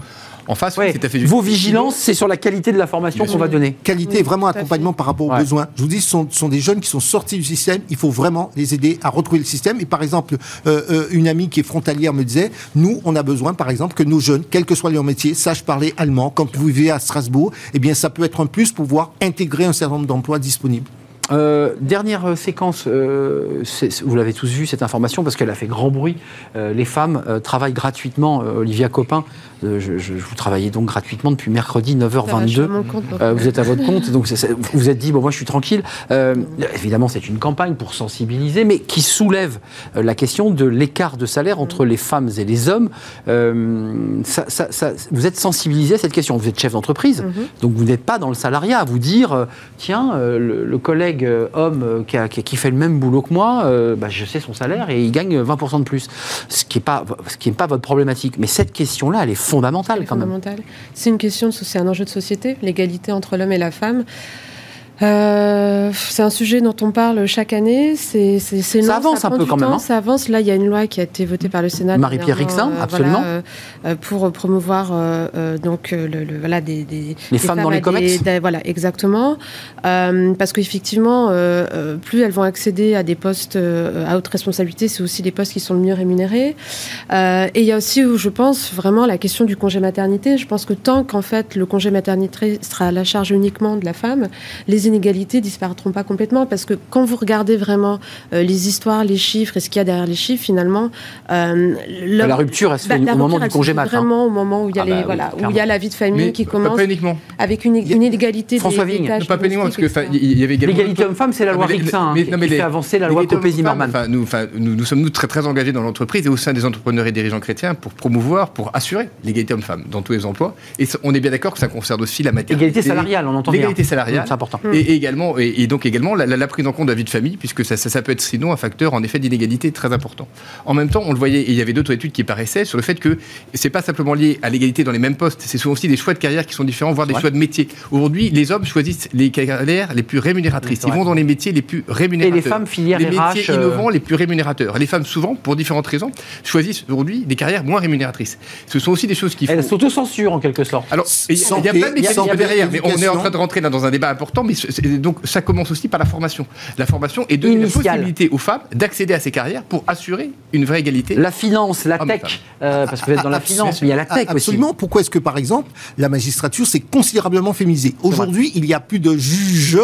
Speaker 5: en face,
Speaker 1: Ouais.
Speaker 5: c'est tout à fait
Speaker 1: Vos vigilances, c'est sur la qualité de la formation qu'on va donner.
Speaker 6: Qualité,
Speaker 7: Oui,
Speaker 6: vraiment accompagnement par rapport aux
Speaker 1: Ouais.
Speaker 6: besoins. Je vous dis, ce sont, ce sont des jeunes qui sont sortis du système. Il faut vraiment les aider à retrouver le système. Et par exemple, euh, euh, une amie qui est frontalière me disait, nous, on a besoin, par exemple, que nos jeunes, quel que soit leur métier, sachent parler allemand. Quand vous vivez à Strasbourg, eh bien, ça peut être un plus pour pouvoir intégrer un certain nombre d'emplois disponibles.
Speaker 1: Euh, dernière séquence, euh, vous l'avez tous vu cette information parce qu'elle a fait grand bruit. Euh, les femmes euh, travaillent gratuitement. Euh, Olivia Copin, je, je- vous travaillez donc gratuitement depuis mercredi
Speaker 7: Ça va, je suis
Speaker 1: 9h22.
Speaker 7: à mon compte, donc,
Speaker 1: Euh, vous êtes à votre compte, donc vous vous êtes dit, bon, moi je suis tranquille. Euh, évidemment, c'est une campagne pour sensibiliser, mais qui soulève euh, la question de l'écart de salaire entre les femmes et les hommes. Euh, ça- ça- ça- vous êtes sensibilisé à cette question. Vous êtes chef d'entreprise,
Speaker 7: Mhm.
Speaker 1: donc vous n'êtes pas dans le salariat à vous dire, tiens, le, le collègue homme qui, a- qui- qui fait le même boulot que moi, bah, je sais son salaire et il gagne 20% de plus. Ce qui n'est pas, ce qui est pas votre problématique. Mais cette question-là, elle est fondamentale
Speaker 7: C'est
Speaker 1: quand même.
Speaker 7: C'est une question, de, c'est un enjeu de société, l'égalité entre l'homme et la femme. Euh, c'est un sujet dont on parle chaque année. C'est, c'est, c'est
Speaker 1: Ça avance un peu quand même, hein.
Speaker 7: Ça avance. Là, il y a une loi qui a été votée par le Sénat.
Speaker 1: Marie-Pierre Rixin,
Speaker 7: euh,
Speaker 1: absolument.
Speaker 7: voilà, euh, pour promouvoir donc le, le- voilà des, des
Speaker 1: Les
Speaker 7: des
Speaker 1: femmes dans les comex
Speaker 7: des- Voilà, exactement. Euh, parce qu'effectivement, euh, plus elles vont accéder à des postes à haute responsabilité, c'est aussi les postes qui sont le mieux rémunérés. Et il y a aussi, où je pense, vraiment la question du congé maternité. Je pense que tant qu'en fait le congé maternité sera à la charge uniquement de la femme, les inégalités disparaîtront pas complètement. Parce que quand vous regardez vraiment euh, les histoires, les chiffres et ce qu'il y a derrière les chiffres, finalement, euh, l'homme-
Speaker 1: La rupture, elle se fait
Speaker 7: bah,
Speaker 1: au moment du congé mat. hein.
Speaker 7: Vraiment au moment où il y a,
Speaker 1: Ah
Speaker 7: les,
Speaker 1: bah oui,
Speaker 7: voilà, où il y
Speaker 1: clairement.
Speaker 7: a la vie de famille
Speaker 5: Mais
Speaker 7: qui commence
Speaker 5: Pas uniquement.
Speaker 7: avec une, une inégalité
Speaker 1: François
Speaker 7: des,
Speaker 1: Vigne.
Speaker 7: des
Speaker 5: pas uniquement, parce que il y avait également.
Speaker 1: L'égalité homme-femme, c'est la loi Rixin hein, qui, fait avancer la loi Copé-Zimmermann.
Speaker 5: Nous, sommes nous très très engagés dans l'entreprise et au sein des entrepreneurs et dirigeants chrétiens pour promouvoir, pour assurer l'égalité homme-femme dans tous les emplois. Et on est bien d'accord que ça concerne aussi la maternité.
Speaker 1: Égalité salariale, on entend bien.
Speaker 5: L'égalité salariale.
Speaker 1: C'est important.
Speaker 5: Et, et également, et, et donc également la, la- la prise en compte de la vie de famille, puisque ça, ça, ça peut être sinon un facteur en effet d'inégalité très important. En même temps, on le voyait, et il y avait d'autres études qui paraissaient sur le fait que c'est pas simplement lié à l'égalité dans les mêmes postes, c'est souvent aussi des choix de carrière qui sont différents, voire des
Speaker 1: Ouais.
Speaker 5: choix de métiers. Aujourd'hui, les hommes choisissent les carrières les plus rémunératrices. Ils vont dans les métiers les plus rémunérateurs.
Speaker 1: Et les femmes, filière
Speaker 5: Les
Speaker 1: RH,
Speaker 5: métiers
Speaker 1: euh,
Speaker 5: innovants les plus rémunérateurs. Les femmes, souvent, pour différentes raisons, choisissent aujourd'hui des carrières moins rémunératrices. Ce sont aussi des choses qui font.
Speaker 1: Elle s'autocensure en quelque sorte.
Speaker 5: Alors, il y a- plein de mécanismes derrière, mais on est en train de rentrer dans un débat important, mais donc ça commence aussi par la formation. La formation et donner la possibilité aux femmes d'accéder à ces carrières pour assurer une vraie égalité.
Speaker 1: La finance, la tech, euh, parce que vous êtes dans la
Speaker 6: Absolument.
Speaker 1: finance, mais il y a la tech aussi.
Speaker 6: Absolument. Pourquoi est-ce que, par exemple, la magistrature s'est considérablement féminisée? Aujourd'hui, il y a plus de juges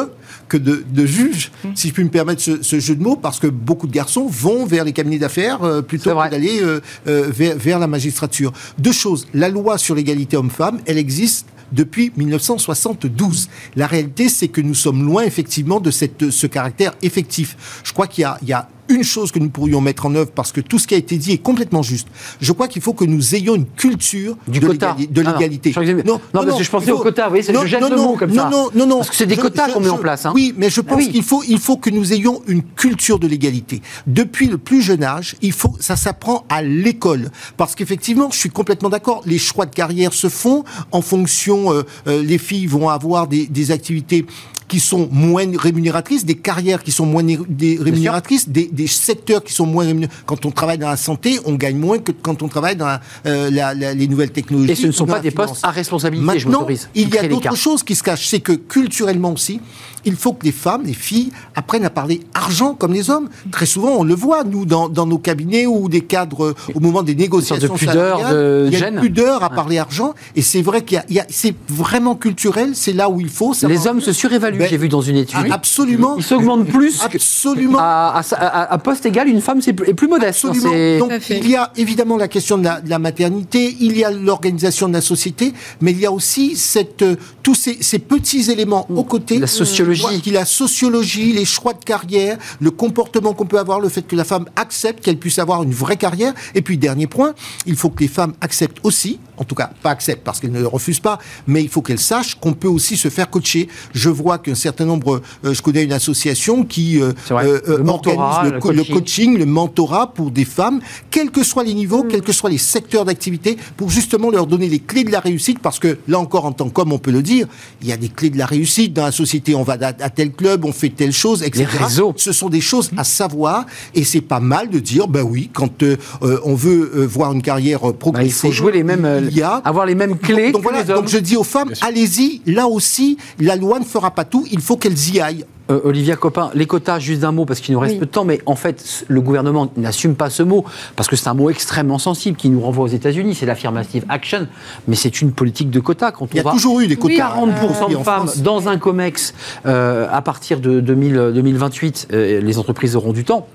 Speaker 6: que de, de juges,
Speaker 1: Hum.
Speaker 6: si je puis me permettre ce, ce jeu de mots, parce que beaucoup de garçons vont vers les cabinets d'affaires euh, plutôt que d'aller euh, vers, vers la magistrature. Deux choses. La loi sur l'égalité homme-femme, elle existe depuis 1972. La réalité, c'est que nous sommes loin effectivement de ce caractère effectif. Je crois qu'il y a une chose que nous pourrions mettre en œuvre parce que tout ce qui a été dit est complètement juste. Je crois qu'il faut que nous ayons une culture
Speaker 1: Du
Speaker 6: de
Speaker 1: quota.
Speaker 6: l'égali- de
Speaker 1: Ah non.
Speaker 6: l'égalité.
Speaker 1: Que- non, parce que je pensais
Speaker 6: il
Speaker 1: au quota, vous voyez, c'est- je jette le mot comme
Speaker 6: non,
Speaker 1: ça.
Speaker 6: Non, non, non.
Speaker 1: Parce que c'est des quotas qu'on met en place, hein.
Speaker 6: Oui, mais je pense
Speaker 1: Ah oui.
Speaker 6: qu'il faut, il faut que nous ayons une culture de l'égalité. Depuis le plus jeune âge, il faut, ça s'apprend à l'école. Parce qu'effectivement, je suis complètement d'accord, les choix de carrière se font en fonction, euh, euh, les filles vont avoir des, des activités qui sont moins rémunératrices, des carrières qui sont moins des rémunératrices, des, des secteurs qui sont moins rémunératrices. Quand on travaille dans la santé, on gagne moins que quand on travaille dans la- euh, la- la- les nouvelles technologies.
Speaker 1: Et ce ne sont pas des
Speaker 6: finance.
Speaker 1: postes à responsabilité, je
Speaker 6: Maintenant, il y a d'autres choses qui se cachent. C'est que culturellement aussi, il faut que les femmes, les filles, apprennent à parler argent comme les hommes. Très souvent, on le voit, nous, dans, dans nos cabinets ou des cadres, au moment des négociations
Speaker 1: sorte de pudeur,
Speaker 6: salariales,
Speaker 1: de
Speaker 6: il y a une pudeur à parler argent. Et c'est vrai qu'il y a, il y a- c'est vraiment culturel, c'est là où il faut.
Speaker 1: Les hommes se surévaluent,
Speaker 6: Ben,
Speaker 1: j'ai vu dans une étude.
Speaker 6: Absolument.
Speaker 1: Ils s'augmentent plus
Speaker 6: Absolument.
Speaker 1: à, à- poste égal, une femme c'est plus- est plus modeste.
Speaker 6: Absolument. Donc il y a évidemment la question de la, de la maternité, il y a l'organisation de la société, mais il y a aussi cette, euh, tous ces, ces petits éléments aux côtés.
Speaker 1: La sociologie.
Speaker 6: Qui- la sociologie, les choix de carrière, le comportement qu'on peut avoir, le fait que la femme accepte qu'elle puisse avoir une vraie carrière. Et puis dernier point, il faut que les femmes acceptent aussi, en tout cas pas acceptent parce qu'elles ne le refusent pas, mais il faut qu'elles sachent qu'on peut aussi se faire coacher. Je vois qu'un certain nombre, euh, je connais une association qui euh,
Speaker 1: vrai.
Speaker 6: euh,
Speaker 1: Le mentorat,
Speaker 6: organise le,
Speaker 1: le
Speaker 6: co- le
Speaker 1: coaching.
Speaker 6: coaching, le mentorat pour des femmes, quels que soient les niveaux, quels que soient les secteurs d'activité, pour justement leur donner les clés de la réussite, parce que là encore, en tant qu'homme, on peut le dire, il y a des clés de la réussite dans la société. On va à, à tel club, on fait telle chose, etc.
Speaker 1: Les réseaux.
Speaker 6: Ce sont des choses à savoir, et c'est pas mal de dire, ben oui, quand euh, euh, on veut euh, voir une carrière
Speaker 1: Bah,
Speaker 6: progresser,
Speaker 1: il faut jouer les mêmes,
Speaker 6: il y a
Speaker 1: avoir les mêmes clés
Speaker 6: donc, donc
Speaker 1: que
Speaker 6: voilà,
Speaker 1: les hommes.
Speaker 6: donc je dis aux femmes, allez-y, là aussi, la loi ne fera pas tout, il faut qu'elles y aillent.
Speaker 1: Euh, Olivia Copin, les quotas, juste d'un mot, parce qu'il nous reste peu de temps, mais en fait, le gouvernement n'assume pas ce mot, parce que c'est un mot extrêmement sensible qui nous renvoie aux États-Unis, c'est l'affirmative action, mais c'est une politique de quotas.
Speaker 6: Quand Il y a toujours eu des quotas.
Speaker 1: 40% de femmes dans un COMEX euh, à partir de 2028, euh, les entreprises auront du temps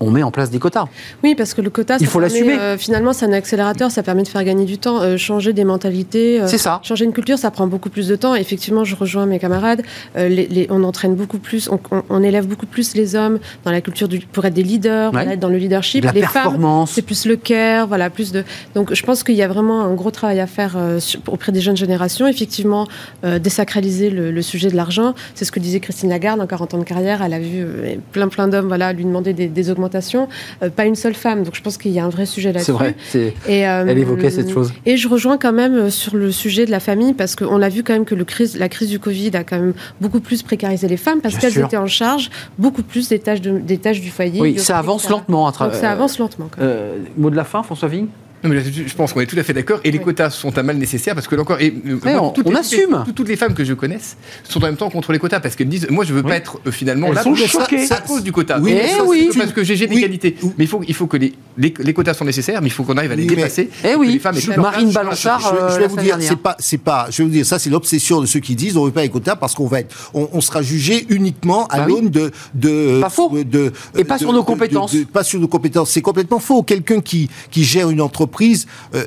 Speaker 1: on met en place des quotas.
Speaker 7: Oui, parce que le quota,
Speaker 1: il faut l'assumer. Euh,
Speaker 7: finalement, c'est un accélérateur, ça permet de faire gagner du temps, euh, changer des mentalités.
Speaker 1: Euh, c'est ça.
Speaker 7: Changer une culture, ça prend beaucoup plus de temps. Effectivement, je rejoins mes camarades. on entraîne beaucoup plus, on, élève beaucoup plus les hommes dans la culture du, pour être des leaders, être dans le leadership.
Speaker 1: La
Speaker 7: les
Speaker 1: performance.
Speaker 7: femmes, c'est plus le care, voilà, plus de. Donc, je pense qu'il y a vraiment un gros travail à faire auprès des jeunes générations. Effectivement, désacraliser le, sujet de l'argent, c'est ce que disait Christine Lagarde en 40 ans de carrière. Elle a vu plein plein d'hommes, voilà, lui demander des augmentations, euh, pas une seule femme. Donc je pense qu'il y a un vrai sujet là-dessus.
Speaker 1: C'est vrai. Et, euh, Elle évoquait cette chose.
Speaker 7: Et je rejoins quand même euh, sur le sujet de la famille parce qu'on a vu quand même que le crise, la crise du Covid a quand même beaucoup plus précarisé les femmes parce qu'elles étaient en charge beaucoup plus des tâches, des tâches du foyer.
Speaker 1: Oui, ça avance lentement. À
Speaker 7: Donc ça avance lentement.
Speaker 1: mot de la fin, François Vigne?
Speaker 5: Je pense qu'on est tout à fait d'accord. Et les quotas sont un mal nécessaire parce que encore, et,
Speaker 1: euh, on, toutes, les, assume.
Speaker 5: Toutes, les femmes que je connaisse sont en même temps contre les quotas parce qu'elles disent, moi je veux pas être euh, finalement
Speaker 1: Elles
Speaker 5: là
Speaker 1: sont choquées.
Speaker 5: à cause du quota.
Speaker 1: Oui, oui.
Speaker 5: parce que j'ai des qualités. Mais il faut, il faut que les, les, quotas sont nécessaires, mais il faut qu'on arrive à les dépasser.
Speaker 1: Eh oui. Les femmes Marine Balanchard.
Speaker 6: Je, vais euh, vous dire, c'est pas, c'est pas. Je vais vous dire, ça c'est l'obsession de ceux qui disent, on veut pas les quotas parce qu'on va être, on, sera jugé uniquement à bah l'aune de, de,
Speaker 1: pas faux. de, et pas sur nos compétences.
Speaker 6: Pas sur nos compétences. C'est complètement faux. Quelqu'un qui qui gère une entreprise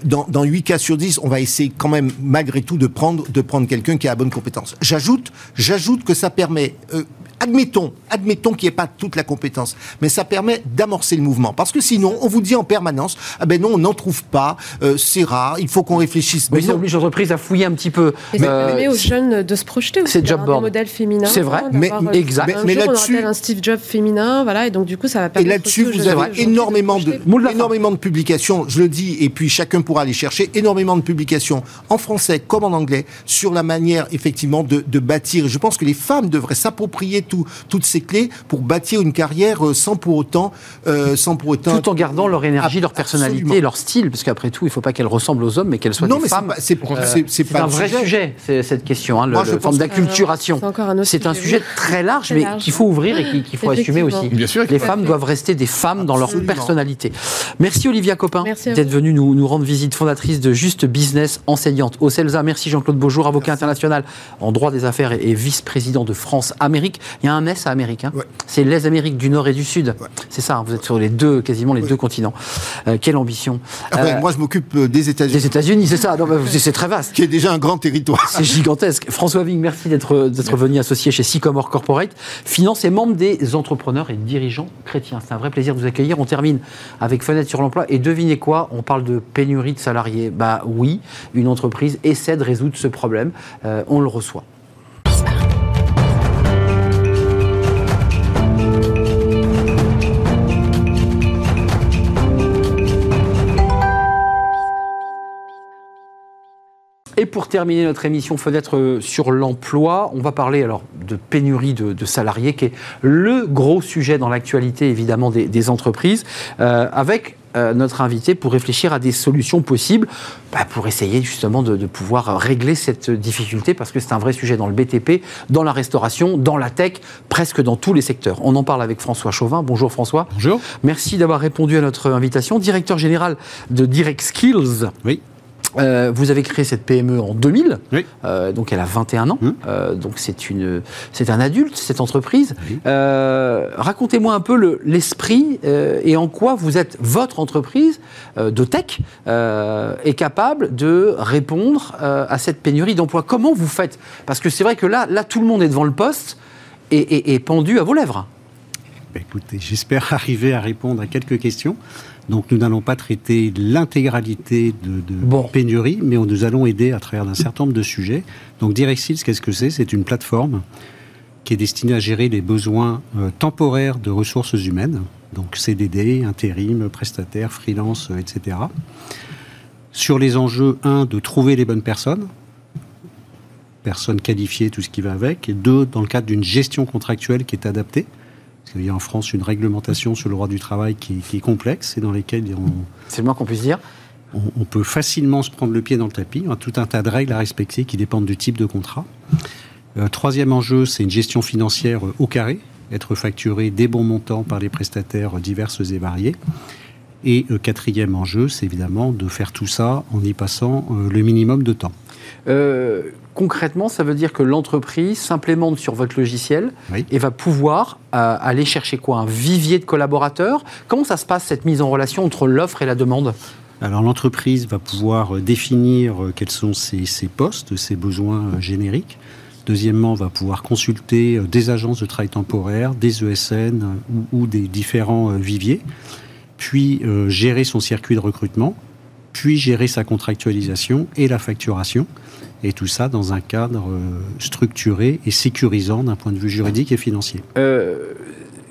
Speaker 6: dans, dans 8 cas sur 10, on va essayer quand même, malgré tout, de prendre, de prendre quelqu'un qui a la bonne compétence. J'ajoute, j'ajoute que ça permet, euh, admettons, admettons qu'il n'y ait pas toute la compétence, mais ça permet d'amorcer le mouvement. Parce que sinon, on vous dit en permanence, ah ben non, on n'en trouve pas, euh, c'est rare, il faut qu'on réfléchisse.
Speaker 1: Mais, ça oblige l'entreprise à fouiller un petit peu.
Speaker 7: Et ça euh, permet aux jeunes de se projeter aussi.
Speaker 1: C'est job board.
Speaker 7: modèle féminin.
Speaker 1: C'est vrai, mais exact.
Speaker 7: Mais, mais là-dessus, un Steve Jobs féminin, voilà, et donc du coup, ça va permettre.
Speaker 6: Et là-dessus, vous avez énormément de, énormément de publications. Je le dis, et puis chacun pourra aller chercher énormément de publications en français comme en anglais sur la manière effectivement de, de bâtir. Je pense que les femmes devraient s'approprier tout, toutes ces clés pour bâtir une carrière euh, sans pour autant, euh, sans pour autant,
Speaker 1: tout en gardant leur énergie, leur personnalité, leur style, parce qu'après tout, il ne faut pas qu'elles ressemblent aux hommes, mais qu'elles soient
Speaker 6: non,
Speaker 1: des
Speaker 6: mais
Speaker 1: femmes.
Speaker 6: C'est
Speaker 1: euh, un vrai sujet, cette question, hein, le, forme d'acculturation. C'est un sujet très large, mais qu'il faut ouvrir et qu'il faut assumer aussi.
Speaker 5: Bien sûr,
Speaker 1: les femmes doivent rester des femmes dans leur personnalité. Merci Olivia Copin d'être venue nous, nous rendre visite, fondatrice de Juste Business, enseignante au CELSA. Merci Jean-Claude Beaujour, avocat international en droit des affaires et, vice-président de France-Amérique. Il y a un S à Amérique. Hein. C'est les Amériques du Nord et du Sud. C'est ça, hein, vous êtes sur les deux, quasiment les deux continents. Euh, quelle ambition.
Speaker 6: Ah euh, moi, je m'occupe euh, des États-Unis.
Speaker 1: Des États-Unis, c'est ça. C'est très vaste.
Speaker 6: Qui est déjà un grand territoire.
Speaker 1: C'est gigantesque. François Vigne, merci d'être venu associé chez Sycomore Corporate. Finance et membre des entrepreneurs et dirigeants chrétiens. C'est un vrai plaisir de vous accueillir. On termine avec Fenêtre sur l'emploi. Et devinez quoi? On parle de pénurie de salariés. Bah oui, une entreprise essaie de résoudre ce problème. on le reçoit. Et pour terminer notre émission Fenêtre euh, sur l'emploi, on va parler alors de pénurie de, salariés, qui est le gros sujet dans l'actualité évidemment des, entreprises, euh, avec euh, notre invité pour réfléchir à des solutions possibles bah, pour essayer justement de, de, pouvoir régler cette difficulté parce que c'est un vrai sujet dans le BTP, dans la restauration, dans la tech, presque dans tous les secteurs. On en parle avec François Chauvin. Bonjour François.
Speaker 9: Bonjour.
Speaker 1: Merci d'avoir répondu à notre invitation. Directeur général de Direct Skills.
Speaker 9: Oui.
Speaker 1: Euh, vous avez créé cette PME en 2000,
Speaker 9: oui.
Speaker 1: euh, donc elle a 21 ans, hum. euh, donc c'est une, c'est un adulte cette entreprise. Racontez-moi un peu l'esprit et en quoi vous êtes votre entreprise de tech est capable de répondre à cette pénurie d'emplois. Comment vous faites? Parce que c'est vrai que là, là tout le monde est devant le poste et, et pendu à vos lèvres.
Speaker 9: Ben, écoutez, j'espère arriver à répondre à quelques questions. Donc nous n'allons pas traiter l'intégralité de, de pénurie, mais nous allons aider à travers un certain nombre de sujets. Donc Direxils, qu'est-ce que c'est? C'est une plateforme qui est destinée à gérer les besoins euh, temporaires de ressources humaines, donc CDD, intérim, prestataire, freelance, euh, etc. Sur les enjeux, un, de trouver les bonnes personnes, personnes qualifiées, tout ce qui va avec, et deux, dans le cadre d'une gestion contractuelle qui est adaptée. Il y a en France une réglementation sur le droit du travail qui, est complexe et dans lesquelles on...
Speaker 1: C'est le moins qu'on puisse dire
Speaker 9: on, peut facilement se prendre le pied dans le tapis. Y a tout un tas de règles à respecter qui dépendent du type de contrat. troisième enjeu, c'est une gestion financière au carré, être facturé des bons montants par les prestataires diverses et variés. Et euh, quatrième enjeu, c'est évidemment de faire tout ça en y passant euh, le minimum de temps.
Speaker 1: Euh, concrètement, ça veut dire que l'entreprise s'implémente sur votre logiciel et va pouvoir aller chercher quoi? Un vivier de collaborateurs? Comment ça se passe cette mise en relation entre l'offre et la demande?
Speaker 9: Alors l'entreprise va pouvoir définir quels sont ses, ses postes, ses besoins génériques. Deuxièmement, va pouvoir consulter des agences de travail temporaire, des ESN ou, ou des différents viviers. Puis euh, gérer son circuit de recrutement, puis gérer sa contractualisation et la facturation, et tout ça dans un cadre euh, structuré et sécurisant d'un point de vue juridique et financier.
Speaker 1: Euh,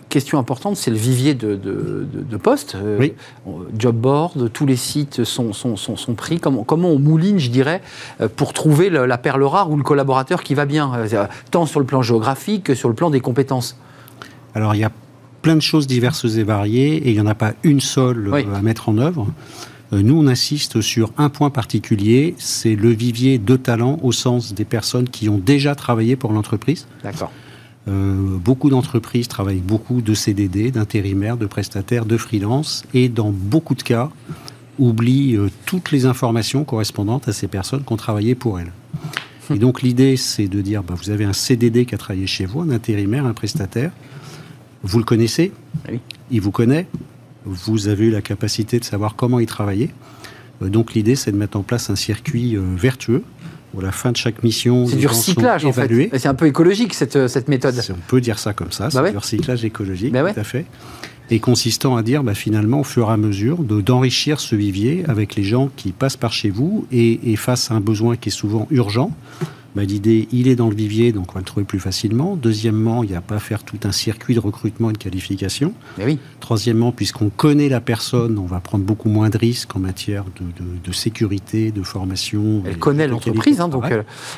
Speaker 1: question importante, c'est le vivier de, de, postes.
Speaker 9: Oui.
Speaker 1: job board, tous les sites sont, sont, sont, pris. Comment, comment, on mouline, je dirais, pour trouver la perle rare ou le collaborateur qui va bien, tant sur le plan géographique que sur le plan des compétences?
Speaker 9: Alors, il y a plein de choses diverses et variées et il n'y en a pas une seule euh, à mettre en œuvre. Euh, nous, on insiste sur un point particulier, c'est le vivier de talent au sens des personnes qui ont déjà travaillé pour l'entreprise.
Speaker 1: D'accord.
Speaker 9: Euh, beaucoup d'entreprises travaillent beaucoup de CDD, d'intérimaires, de prestataires, de freelance, et dans beaucoup de cas, oublient toutes les informations correspondantes à ces personnes qui ont travaillé pour elles. Et donc l'idée, c'est de dire, bah, vous avez un CDD qui a travaillé chez vous, un intérimaire, un prestataire, vous le connaissez, il vous connaît, vous avez eu la capacité de savoir comment il travaillait. Euh, donc l'idée, c'est de mettre en place un circuit euh, vertueux où à la fin de chaque mission,
Speaker 1: c'est du recyclage en fait. C'est un peu écologique cette, euh, cette méthode.
Speaker 9: On peut dire ça comme ça, bah c'est du recyclage écologique, bah tout à fait. Et consistant à dire bah, finalement au fur et à mesure d'enrichir ce vivier avec les gens qui passent par chez vous et, et face à un besoin qui est souvent urgent, bah, l'idée, il est dans le vivier, donc on va le trouver plus facilement. Deuxièmement, il n'y a pas à faire tout un circuit de recrutement et de qualification.
Speaker 1: Mais oui.
Speaker 9: Troisièmement, puisqu'on connaît la personne, on va prendre beaucoup moins de risques en matière de, sécurité, de formation.
Speaker 1: Elle connaît l'entreprise, hein, donc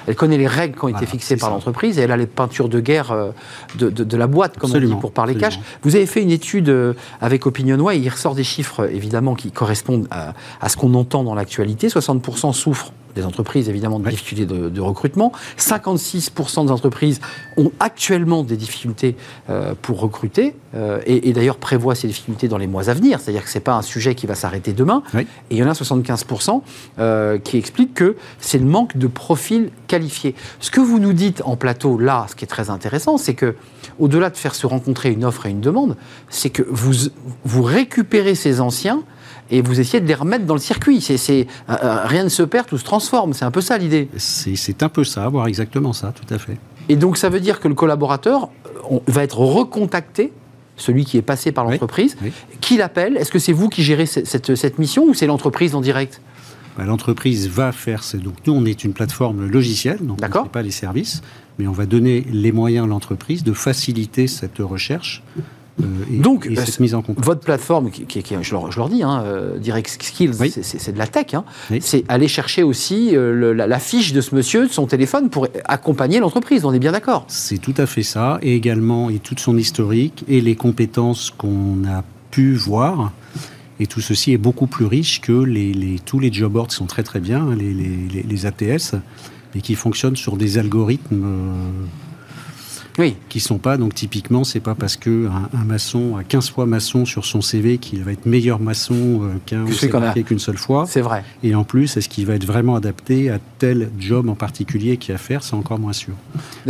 Speaker 1: elle, connaît les règles qui ont été fixées par l'entreprise et elle a les peintures de guerre euh, de, la boîte, comme on dit, pour parler cash. Vous avez fait une étude euh, avec OpinionWay, il ressort des chiffres évidemment qui correspondent à, à ce qu'on entend dans l'actualité. 60% souffrent des entreprises, évidemment, de difficultés de, recrutement. 56% des entreprises ont actuellement des difficultés euh, pour recruter euh, et, d'ailleurs prévoient ces difficultés dans les mois à venir. C'est-à-dire que ce n'est pas un sujet qui va s'arrêter demain. Et il y en a 75% euh, qui expliquent que c'est le manque de profils qualifiés. Ce que vous nous dites en plateau, là, ce qui est très intéressant, c'est que au-delà de faire se rencontrer une offre et une demande, c'est que vous, vous récupérez ces anciens et vous essayez de les remettre dans le circuit. C'est, euh, euh, rien ne se perd, tout se transforme. C'est un peu ça l'idée.
Speaker 9: C'est, un peu ça, voire exactement ça, tout à fait.
Speaker 1: Et donc ça veut dire que le collaborateur euh, va être recontacté celui qui est passé par l'entreprise, qui l'appelle? Est-ce que c'est vous qui gérez cette, cette, mission ou c'est l'entreprise en direct?
Speaker 9: Bah, L'entreprise va faire. Donc nous, on est une plateforme logicielle, donc on ne pas les services, mais on va donner les moyens à l'entreprise de faciliter cette recherche
Speaker 1: euh, Donc, cette mise en compte. votre plateforme, qui, je, leur, dis, hein, euh, Direct Skills, c'est de la tech, hein. c'est aller chercher aussi euh, la, fiche de ce monsieur, de son téléphone, pour accompagner l'entreprise, on est bien d'accord
Speaker 9: C'est tout à fait ça, et également et toute son historique et les compétences qu'on a pu voir. Et tout ceci est beaucoup plus riche que les, tous les job boards qui sont très très bien, hein, les, les, ATS, et qui fonctionnent sur des algorithmes
Speaker 1: oui.
Speaker 9: qui sont pas. Donc typiquement, c'est pas parce que un, maçon a 15 fois maçon sur son CV qu'il va être meilleur maçon euh, qu'un qu'une seule fois.
Speaker 1: C'est vrai.
Speaker 9: Et en plus, est-ce qu'il va être vraiment adapté à tel job en particulier qui a à faire C'est encore moins sûr.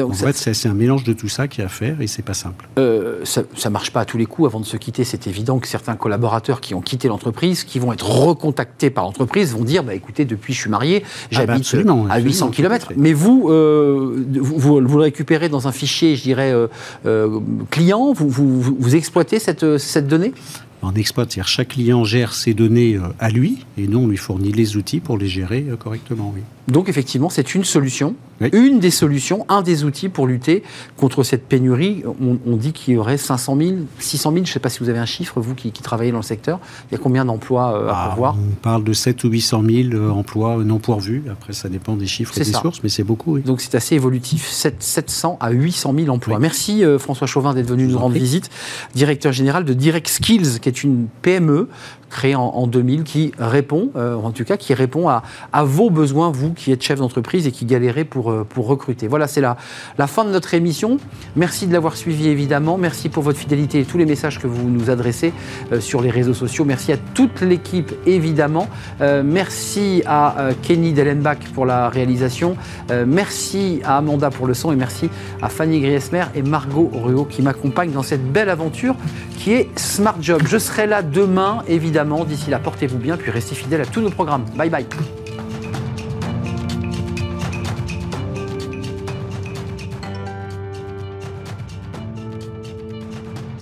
Speaker 9: en fait, c'est un mélange de tout ça qui a à faire et c'est pas simple.
Speaker 1: Euh, ça, ça marche pas à tous les coups. Avant de se quitter, c'est évident que certains collaborateurs qui ont quitté l'entreprise, qui vont être recontactés par l'entreprise, vont dire bah écoutez, depuis je suis marié, ah bah, j'habite à 800 km. Mais vous, euh, vous, vous le récupérez dans un fichier je dirais, euh, euh, client vous, exploitez cette, cette donnée?
Speaker 9: On exploite, c'est-à-dire chaque client gère ses données à lui, et nous, on lui fournit les outils pour les gérer correctement, oui.
Speaker 1: Donc effectivement, c'est une solution, une des solutions, un des outils pour lutter contre cette pénurie. On, dit qu'il y aurait 500 000, 600 000, je ne sais pas si vous avez un chiffre, vous qui, travaillez dans le secteur, il y a combien d'emplois euh, à ah, pourvoir?
Speaker 9: On parle de 7 ou 800 000 euh, emplois non pourvus, après ça dépend des chiffres et des sources, mais c'est beaucoup.
Speaker 1: Donc c'est assez évolutif, 700 à 800 000 emplois. Merci euh, François Chauvin d'être venu nous rendre visite, directeur général de Direct Skills, qui est une PME créé en, 2000 qui répond, euh, en tout cas, qui répond à, vos besoins, vous qui êtes chef d'entreprise et qui galérez pour pour, pour recruter. Voilà, c'est la, la fin de notre émission. Merci de l'avoir suivi évidemment. Merci pour votre fidélité et tous les messages que vous nous adressez sur les réseaux sociaux. Merci à toute l'équipe évidemment. merci à Kenny Dellenbach pour la réalisation. merci à Amanda pour le son et merci à Fanny Griesmer et Margot Ruot qui m'accompagnent dans cette belle aventure qui est Smart Job. Je serai là demain, évidemment. D'ici là, portez-vous bien, puis restez fidèles à tous nos programmes. Bye bye.